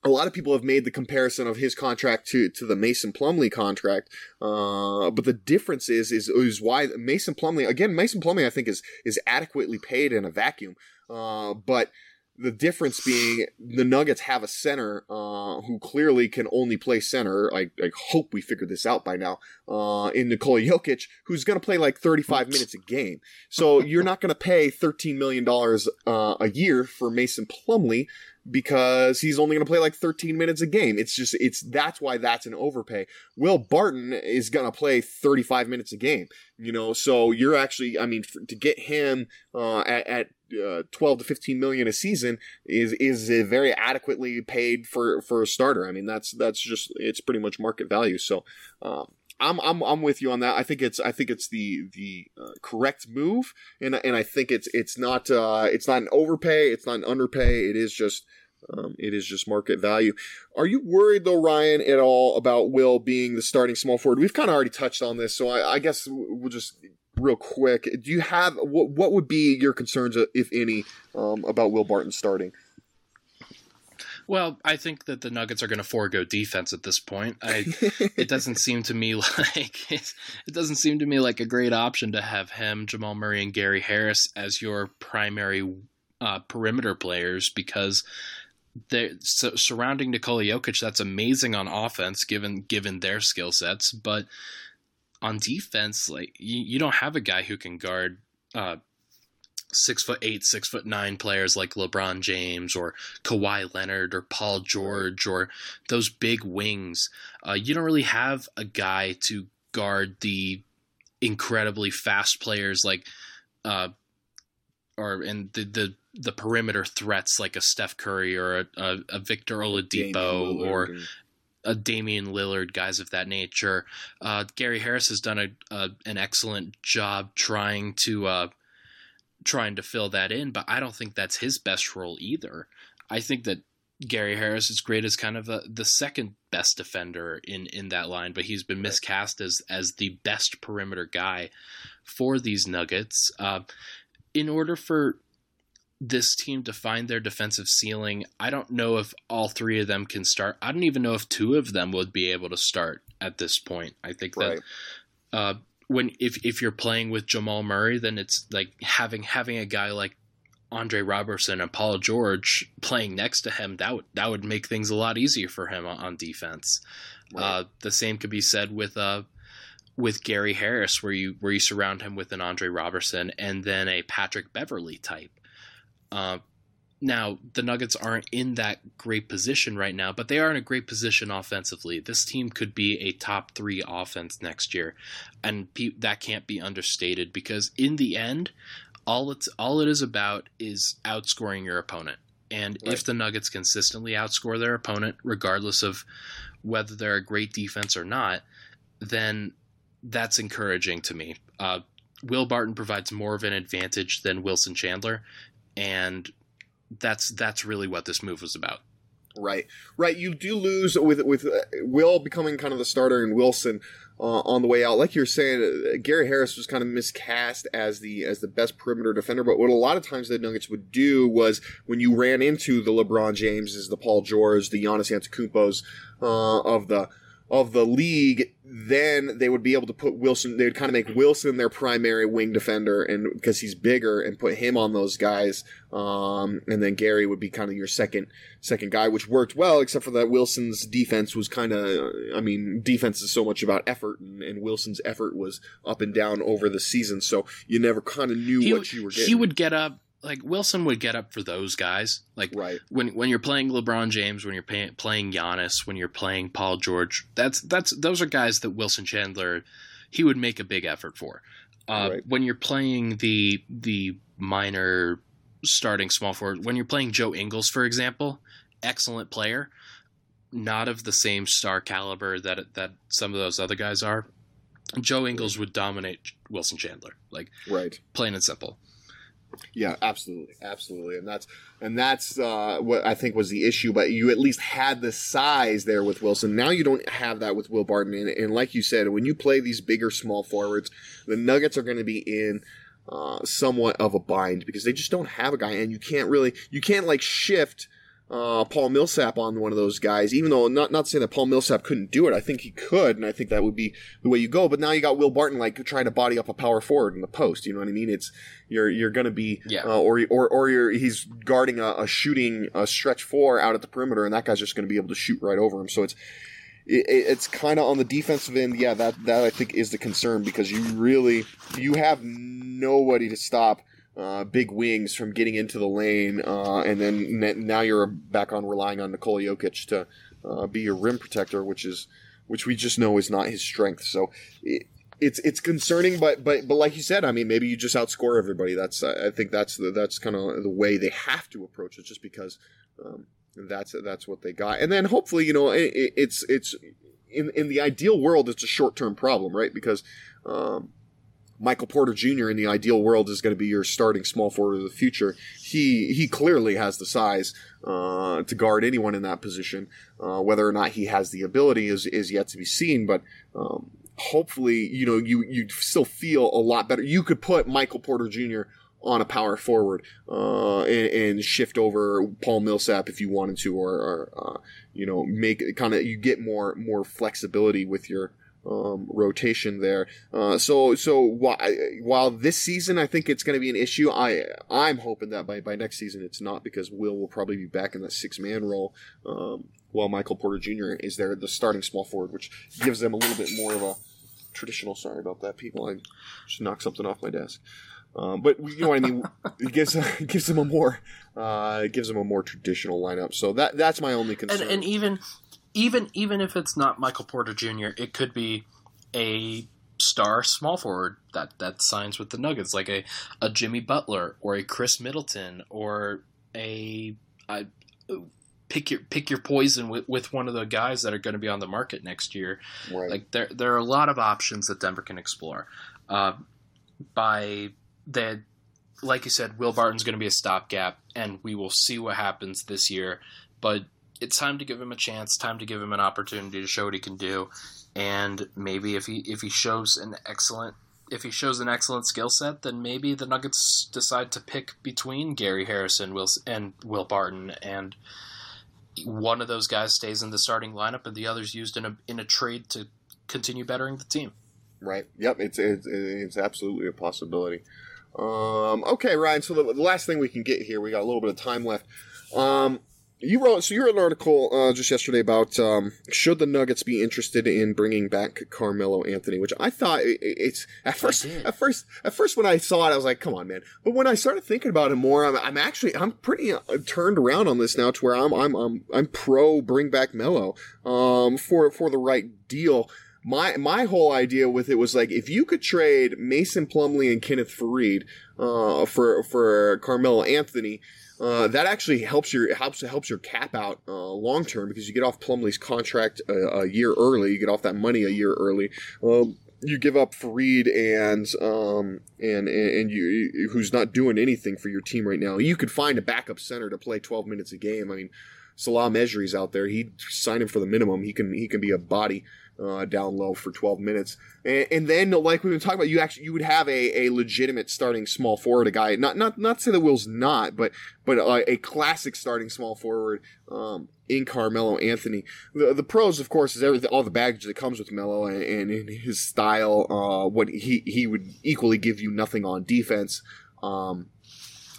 a lot of people have made the comparison of his contract to to the Mason Plumlee contract, uh, but the difference is is is why Mason Plumlee again Mason Plumlee I think is is adequately paid in a vacuum, uh, but the difference being the Nuggets have a center uh, who clearly can only play center. I, I hope we figured this out by now. Uh, in Nikola Jokic, who's going to play like 35 minutes a game. So you're not going to pay 13 million dollars uh, a year for Mason Plumlee because he's only going to play like 13 minutes a game. It's just it's that's why that's an overpay. Will Barton is going to play 35 minutes a game. You know, so you're actually I mean for, to get him uh, at, at uh, 12 to 15 million a season is is very adequately paid for for a starter. I mean that's that's just it's pretty much market value. So um, I'm I'm I'm with you on that. I think it's I think it's the the uh, correct move, and and I think it's it's not uh, it's not an overpay, it's not an underpay. It is just um, it is just market value. Are you worried though, Ryan, at all about Will being the starting small forward? We've kind of already touched on this, so I, I guess we'll just real quick. Do you have what? What would be your concerns, uh, if any, um, about Will Barton starting? Well, I think that the Nuggets are going to forego defense at this point. I, it doesn't seem to me like it, it doesn't seem to me like a great option to have him, Jamal Murray, and Gary Harris as your primary uh, perimeter players because they so, surrounding Nikola Jokic. That's amazing on offense, given given their skill sets, but on defense, like you, you don't have a guy who can guard uh, six foot eight, six foot nine players like LeBron James or Kawhi Leonard or Paul George or those big wings. Uh, you don't really have a guy to guard the incredibly fast players like, uh, or and the the the perimeter threats like a Steph Curry or a, a, a Victor Oladipo or a Damian Lillard, guys of that nature. Uh, Gary Harris has done a, a, an excellent job trying to uh, trying to fill that in, but I don't think that's his best role either. I think that Gary Harris is great as kind of a, the second best defender in, in that line, but he's been miscast as as the best perimeter guy for these Nuggets. Uh, in order for this team to find their defensive ceiling. I don't know if all three of them can start. I don't even know if two of them would be able to start at this point. I think right. that uh, when if if you're playing with Jamal Murray, then it's like having having a guy like Andre Robertson and Paul George playing next to him. That would that would make things a lot easier for him on, defense. Right. Uh, the same could be said with uh, with Gary Harris, where you where you surround him with an Andre Robertson and then a Patrick Beverley type. Uh, now, the Nuggets aren't in that great position right now, but they are in a great position offensively. This team could be a top three offense next year, and pe- that can't be understated because in the end, all it's all it is about is outscoring your opponent. And right. if the Nuggets consistently outscore their opponent, regardless of whether they're a great defense or not, then that's encouraging to me. Uh, Will Barton provides more of an advantage than Wilson Chandler, and that's that's really what this move was about. Right, right. You do lose with with uh, Will becoming kind of the starter and Wilson uh, on the way out. Like you're saying, uh, Gary Harris was kind of miscast as the as the best perimeter defender. But what a lot of times the Nuggets would do was when you ran into the LeBron Jameses, the Paul George, the Giannis Antetokounmpos uh, of the of the league, then they would be able to put Wilson. They would kind of make Wilson their primary wing defender, and because he's bigger, and put him on those guys. Um, and then Gary would be kind of your second second guy, which worked well, except for that Wilson's defense was kind of. I mean, defense is so much about effort, and, and, Wilson's effort was up and down over the season, so you never kind of knew he, what you were getting. He would get up like Wilson would get up for those guys. Like right. when when you're playing LeBron James, when you're pay, playing Giannis, when you're playing Paul George, that's that's those are guys that Wilson Chandler he would make a big effort for. Uh, Right. When you're playing the the minor starting small forward, when you're playing Joe Ingles, for example, excellent player, not of the same star caliber that that some of those other guys are. Joe Ingles would dominate Wilson Chandler, like Right. plain and simple. Yeah, absolutely, absolutely, and that's and that's uh, what I think was the issue. But you at least had the size there with Wilson. Now you don't have that with Will Barton, and, and like you said, when you play these bigger small forwards, the Nuggets are going to be in uh, somewhat of a bind because they just don't have a guy, and you can't really you can't like shift. Uh, Paul Millsap on one of those guys, even though not not saying that Paul Millsap couldn't do it, I think he could, and I think that would be the way you go. But now you got Will Barton like trying to body up a power forward in the post. You know what I mean? It's you're you're going to be Yeah. uh, or or or you're he's guarding a, a shooting a stretch four out at the perimeter, and that guy's just going to be able to shoot right over him. So it's it, it's kind of on the defensive end. Yeah, that that I think is the concern because you really you have nobody to stop. Uh, big wings from getting into the lane, uh, and then n- now you're back on relying on Nikola Jokic to uh, be your rim protector, which is which we just know is not his strength. So it, it's it's concerning, but but but like you said, I mean, maybe you just outscore everybody. That's I think that's the, that's kind of the way they have to approach it, just because um, that's that's what they got. And then hopefully, you know, it- it's it's in in the ideal world, it's a short term problem, right? Because um, Michael Porter Jr. in the ideal world is going to be your starting small forward of the future. He he clearly has the size uh, to guard anyone in that position. Uh, whether or not he has the ability is is yet to be seen. But um, hopefully, you know, you you still feel a lot better. You could put Michael Porter Jr. on a power forward uh, and, and shift over Paul Millsap if you wanted to, or, or uh, you know, make kind of you get more more flexibility with your um, rotation there. Uh, so so while, while this season I think it's going to be an issue, I I'm hoping that by, by next season it's not because Will will probably be back in that six man role. Um, while Michael Porter Jr. is there, the starting small forward, which gives them a little bit more of a traditional. Sorry about that, people. I just knocked something off my desk. Um, but you know what I mean. It gives it gives them a more uh, it gives them a more traditional lineup. So that that's my only concern. and, and even even even if it's not Michael Porter Jr., it could be a star small forward that that signs with the Nuggets, like a a Jimmy Butler or a Khris Middleton or a, I pick your pick your poison with, with one of the guys that are going to be on the market next year. right. Like there there are a lot of options that Denver can explore. Uh, by the like you said, Will Barton's going to be a stopgap, and we will see what happens this year. But it's time to give him a chance. Time to give him an opportunity to show what he can do. And maybe if he if he shows an excellent if he shows an excellent skill set, then maybe the Nuggets decide to pick between Gary Harrison, Will and Will Barton, and one of those guys stays in the starting lineup, and the other's used in a in a trade to continue bettering the team. Right. Yep. It's it's, it's absolutely a possibility. Um, okay, Ryan. So the, the last thing we can get here, we got a little bit of time left. Um, you wrote so you wrote an article uh, just yesterday about um, should the Nuggets be interested in bringing back Carmelo Anthony, which I thought it, it- it's at first at first at first when I saw it, I was like, come on, man. But when I started thinking about it more, I'm, I'm actually I'm pretty uh, turned around on this now to where I'm I'm I'm, I'm pro bring back Melo um, for for the right deal my my whole idea with it was like if you could trade Mason Plumlee and Kenneth Faried uh, for for Carmelo Anthony, uh, that actually helps your helps helps your cap out uh, long term because you get off Plumlee's contract a, a year early. You get off that money a year early. Um, you give up Faried and um and and you, who's not doing anything for your team right now. You could find a backup center to play 12 minutes a game. I mean, Salah Mejri's out there. He sign him for the minimum. He can he can be a body uh, down low for 12 minutes. And, and, then, like we've been talking about, you actually you would have a, a legitimate starting small forward, a guy not not not say that Will's not, but but a, a classic starting small forward um, in Carmelo Anthony. The the pros, of course, is everything all the baggage that comes with Melo and, and his style. Uh, what he he would equally give you nothing on defense. Um,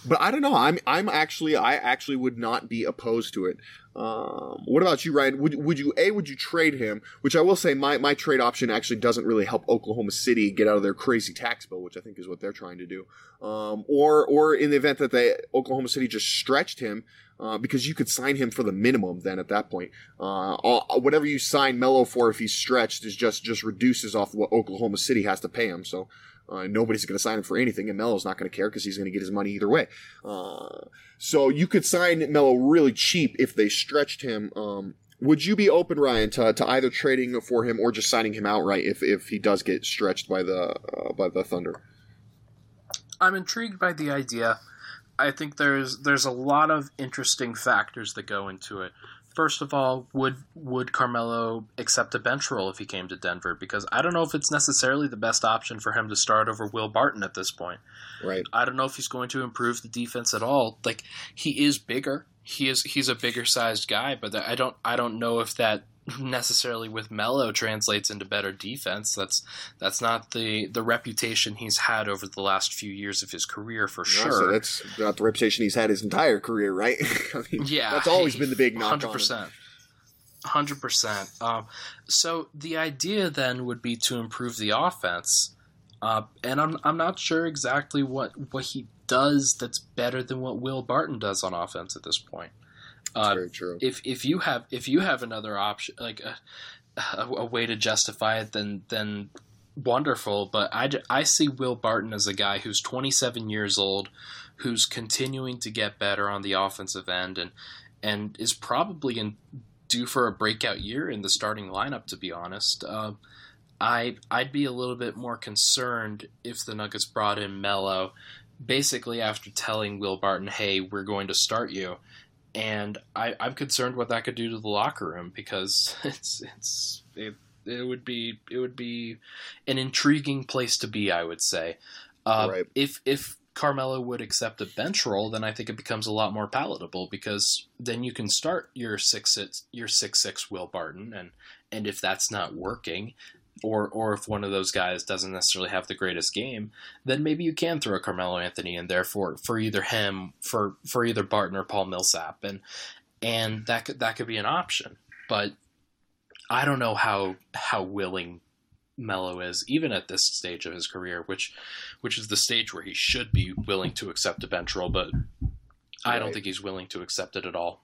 but I don't know. I'm I'm actually I actually would not be opposed to it. Um, what about you, Ryan? Would would you a would you trade him? Which I will say, my my trade option actually doesn't really help Oklahoma City get out of their crazy tax bill, which I think is what they're trying to do. Um, or or in the event that they Oklahoma City just stretched him. Uh, because you could sign him for the minimum then at that point. Uh, all, whatever you sign Melo for if he's stretched is just just reduces off what Oklahoma City has to pay him. So uh, nobody's going to sign him for anything, and Melo's not going to care because he's going to get his money either way. Uh, so you could sign Melo really cheap if they stretched him. Um, would you be open, Ryan, to, to either trading for him or just signing him outright if, if he does get stretched by the uh, by the Thunder? I'm intrigued by the idea. I think there's there's a lot of interesting factors that go into it first of all, would would Carmelo accept a bench role if he came to Denver? Because I don't know if it's necessarily the best option for him to start over Will Barton at this point. Right. I don't know if he's going to improve the defense at all. Like he is bigger. He is he's a bigger sized guy, but I don't I don't know if that necessarily with Melo translates into better defense. That's that's not the the reputation he's had over the last few years of his career for sure. that's not the reputation he's had his entire career, right? I mean, yeah, that's always been the big knock. Hundred percent. Hundred percent. Um, so the idea then would be to improve the offense, uh, and I'm I'm not sure exactly what what he does that's better than what Will Barton does on offense at this point. Uh, very true. If if you have if you have another option like a, a, a, way to justify it, then then wonderful. But I, I see Will Barton as a guy who's 27 years old, who's continuing to get better on the offensive end, and and is probably in due for a breakout year in the starting lineup. To be honest. Uh, I I'd be a little bit more concerned if the Nuggets brought in Melo, basically after telling Will Barton, "Hey, we're going to start you," and I, am concerned what that could do to the locker room because it's it's it, it would be it would be an intriguing place to be. I would say, uh, right. if if Carmelo would accept a bench role, then I think it becomes a lot more palatable because then you can start your six your six six Will Barton, and and if that's not working, or or if one of those guys doesn't necessarily have the greatest game, then maybe you can throw a Carmelo Anthony in there for for either him for for either Barton or Paul Millsap, and and that could that could be an option. But I don't know how how willing Melo is, even at this stage of his career, which which is the stage where he should be willing to accept a bench role, but I don't think he's willing to accept it at all.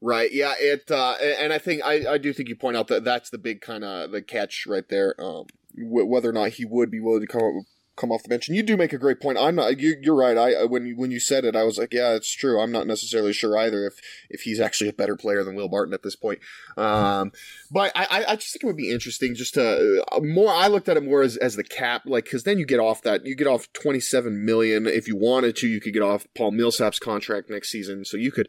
Right. Yeah. It. Uh, and I think I, I do think you point out that that's the big kind of the catch right there. Um, whether or not he would be willing to come come off the bench. And you do make a great point. I'm not. You, are right. I when you, when you said it, I was like, yeah, it's true. I'm not necessarily sure either if if he's actually a better player than Will Barton at this point. Um, but I, I just think it would be interesting just to uh, more. I looked at it more as as the cap, like because then you get off that you get off 27 million if you wanted to. You could get off Paul Millsap's contract next season, so you could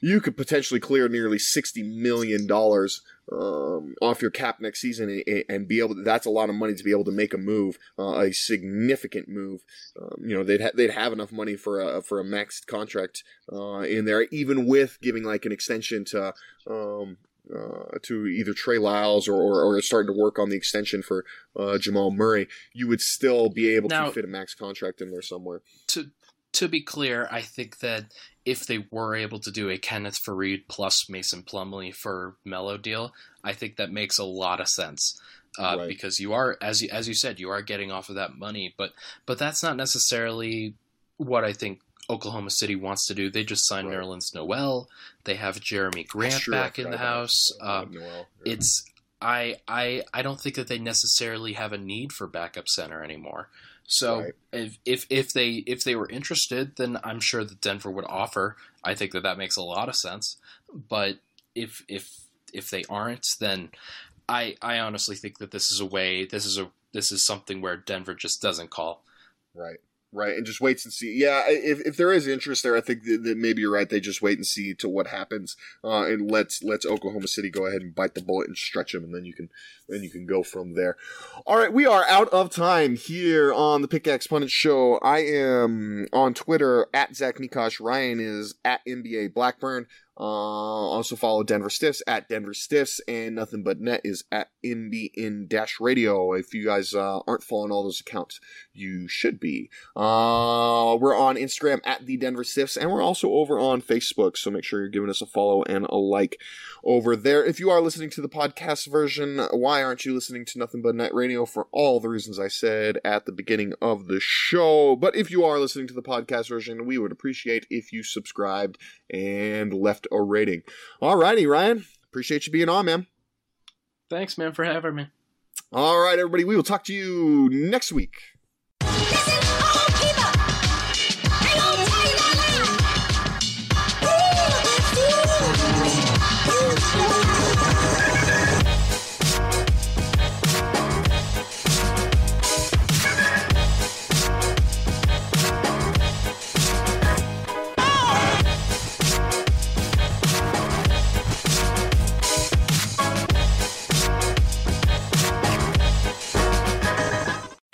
you could potentially clear nearly sixty million dollars um, off your cap next season and, and, be able. To, that's a lot of money to be able to make a move, uh, a significant move. Um, you know, they'd ha- they'd have enough money for a for a maxed contract uh, in there, even with giving like an extension to. Um, uh, to either Trey Lyles or, or, or, starting to work on the extension for uh, Jamal Murray, you would still be able now, to fit a max contract in there somewhere. To to be clear, I think that if they were able to do a Kenneth Faried plus Mason Plumlee for Melo deal, I think that makes a lot of sense. Uh, right. Because you are, as you, as you said, you are getting off of that money, but but that's not necessarily what I think Oklahoma City wants to do. They just signed right. Nerlens Noel. They have Jerami Grant back in the house. Um, yeah. It's I I I don't think that they necessarily have a need for backup center anymore. So right. if, if if they if they were interested, then I'm sure that Denver would offer. I think that that makes a lot of sense. But if if if they aren't, then I I honestly think that this is a way. This is a this is something where Denver just doesn't call. Right. Right? And just waits and see. Yeah, if, if there is interest there, I think that, that maybe you're right. They just wait and see to what happens, uh, and let's let's Oklahoma City go ahead and bite the bullet and stretch them, and then you can then you can go from there. All right, we are out of time here on the Pickaxe Pundit Show. I am on Twitter at Zach Mikosh. Ryan is at NBA Blackburn. Uh, also follow Denver Stiffs at Denver Stiffs, and Nothing But Net is at NBN Dash Radio. If you guys uh, aren't following all those accounts, you should be. Uh, we're on Instagram at the Denver Stiffs, and we're also over on Facebook. So make sure you're giving us a follow and a like over there. If you are listening to the podcast version, why aren't you listening to Nothing But Net Radio for all the reasons I said at the beginning of the show? But if you are listening to the podcast version, we would appreciate if you subscribed and left a rating. All righty, Ryan. Appreciate you being on, man. Thanks, man, for having me. All right, everybody. We will talk to you next week.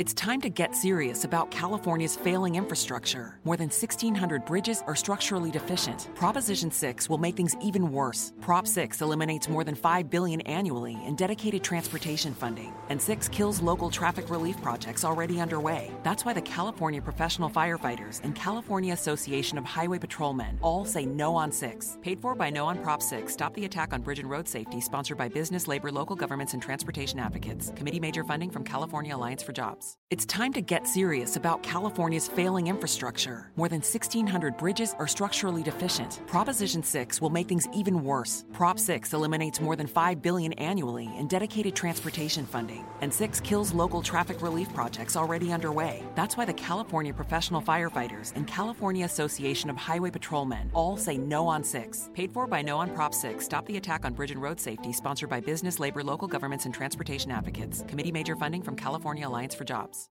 It's time to get serious about California's failing infrastructure. More than 1,600 bridges are structurally deficient. Proposition 6 will make things even worse. Prop 6 eliminates more than 5 billion annually in dedicated transportation funding, and 6 kills local traffic relief projects already underway. That's why the California Professional Firefighters and California Association of Highway Patrolmen all say no on 6. Paid for by No on Prop 6. Stop the attack on bridge and road safety, sponsored by business, labor, local governments, and transportation advocates. Committee major funding from California Alliance for Jobs. It's time to get serious about California's failing infrastructure. More than 1,600 bridges are structurally deficient. Proposition 6 will make things even worse. Prop 6 eliminates more than 5 billion annually in dedicated transportation funding, and 6 kills local traffic relief projects already underway. That's why the California Professional Firefighters and California Association of Highway Patrolmen all say no on 6. Paid for by No on Prop 6. Stop the attack on bridge and road safety, sponsored by business, labor, local governments, and transportation advocates. Committee major funding from California Alliance for jobs.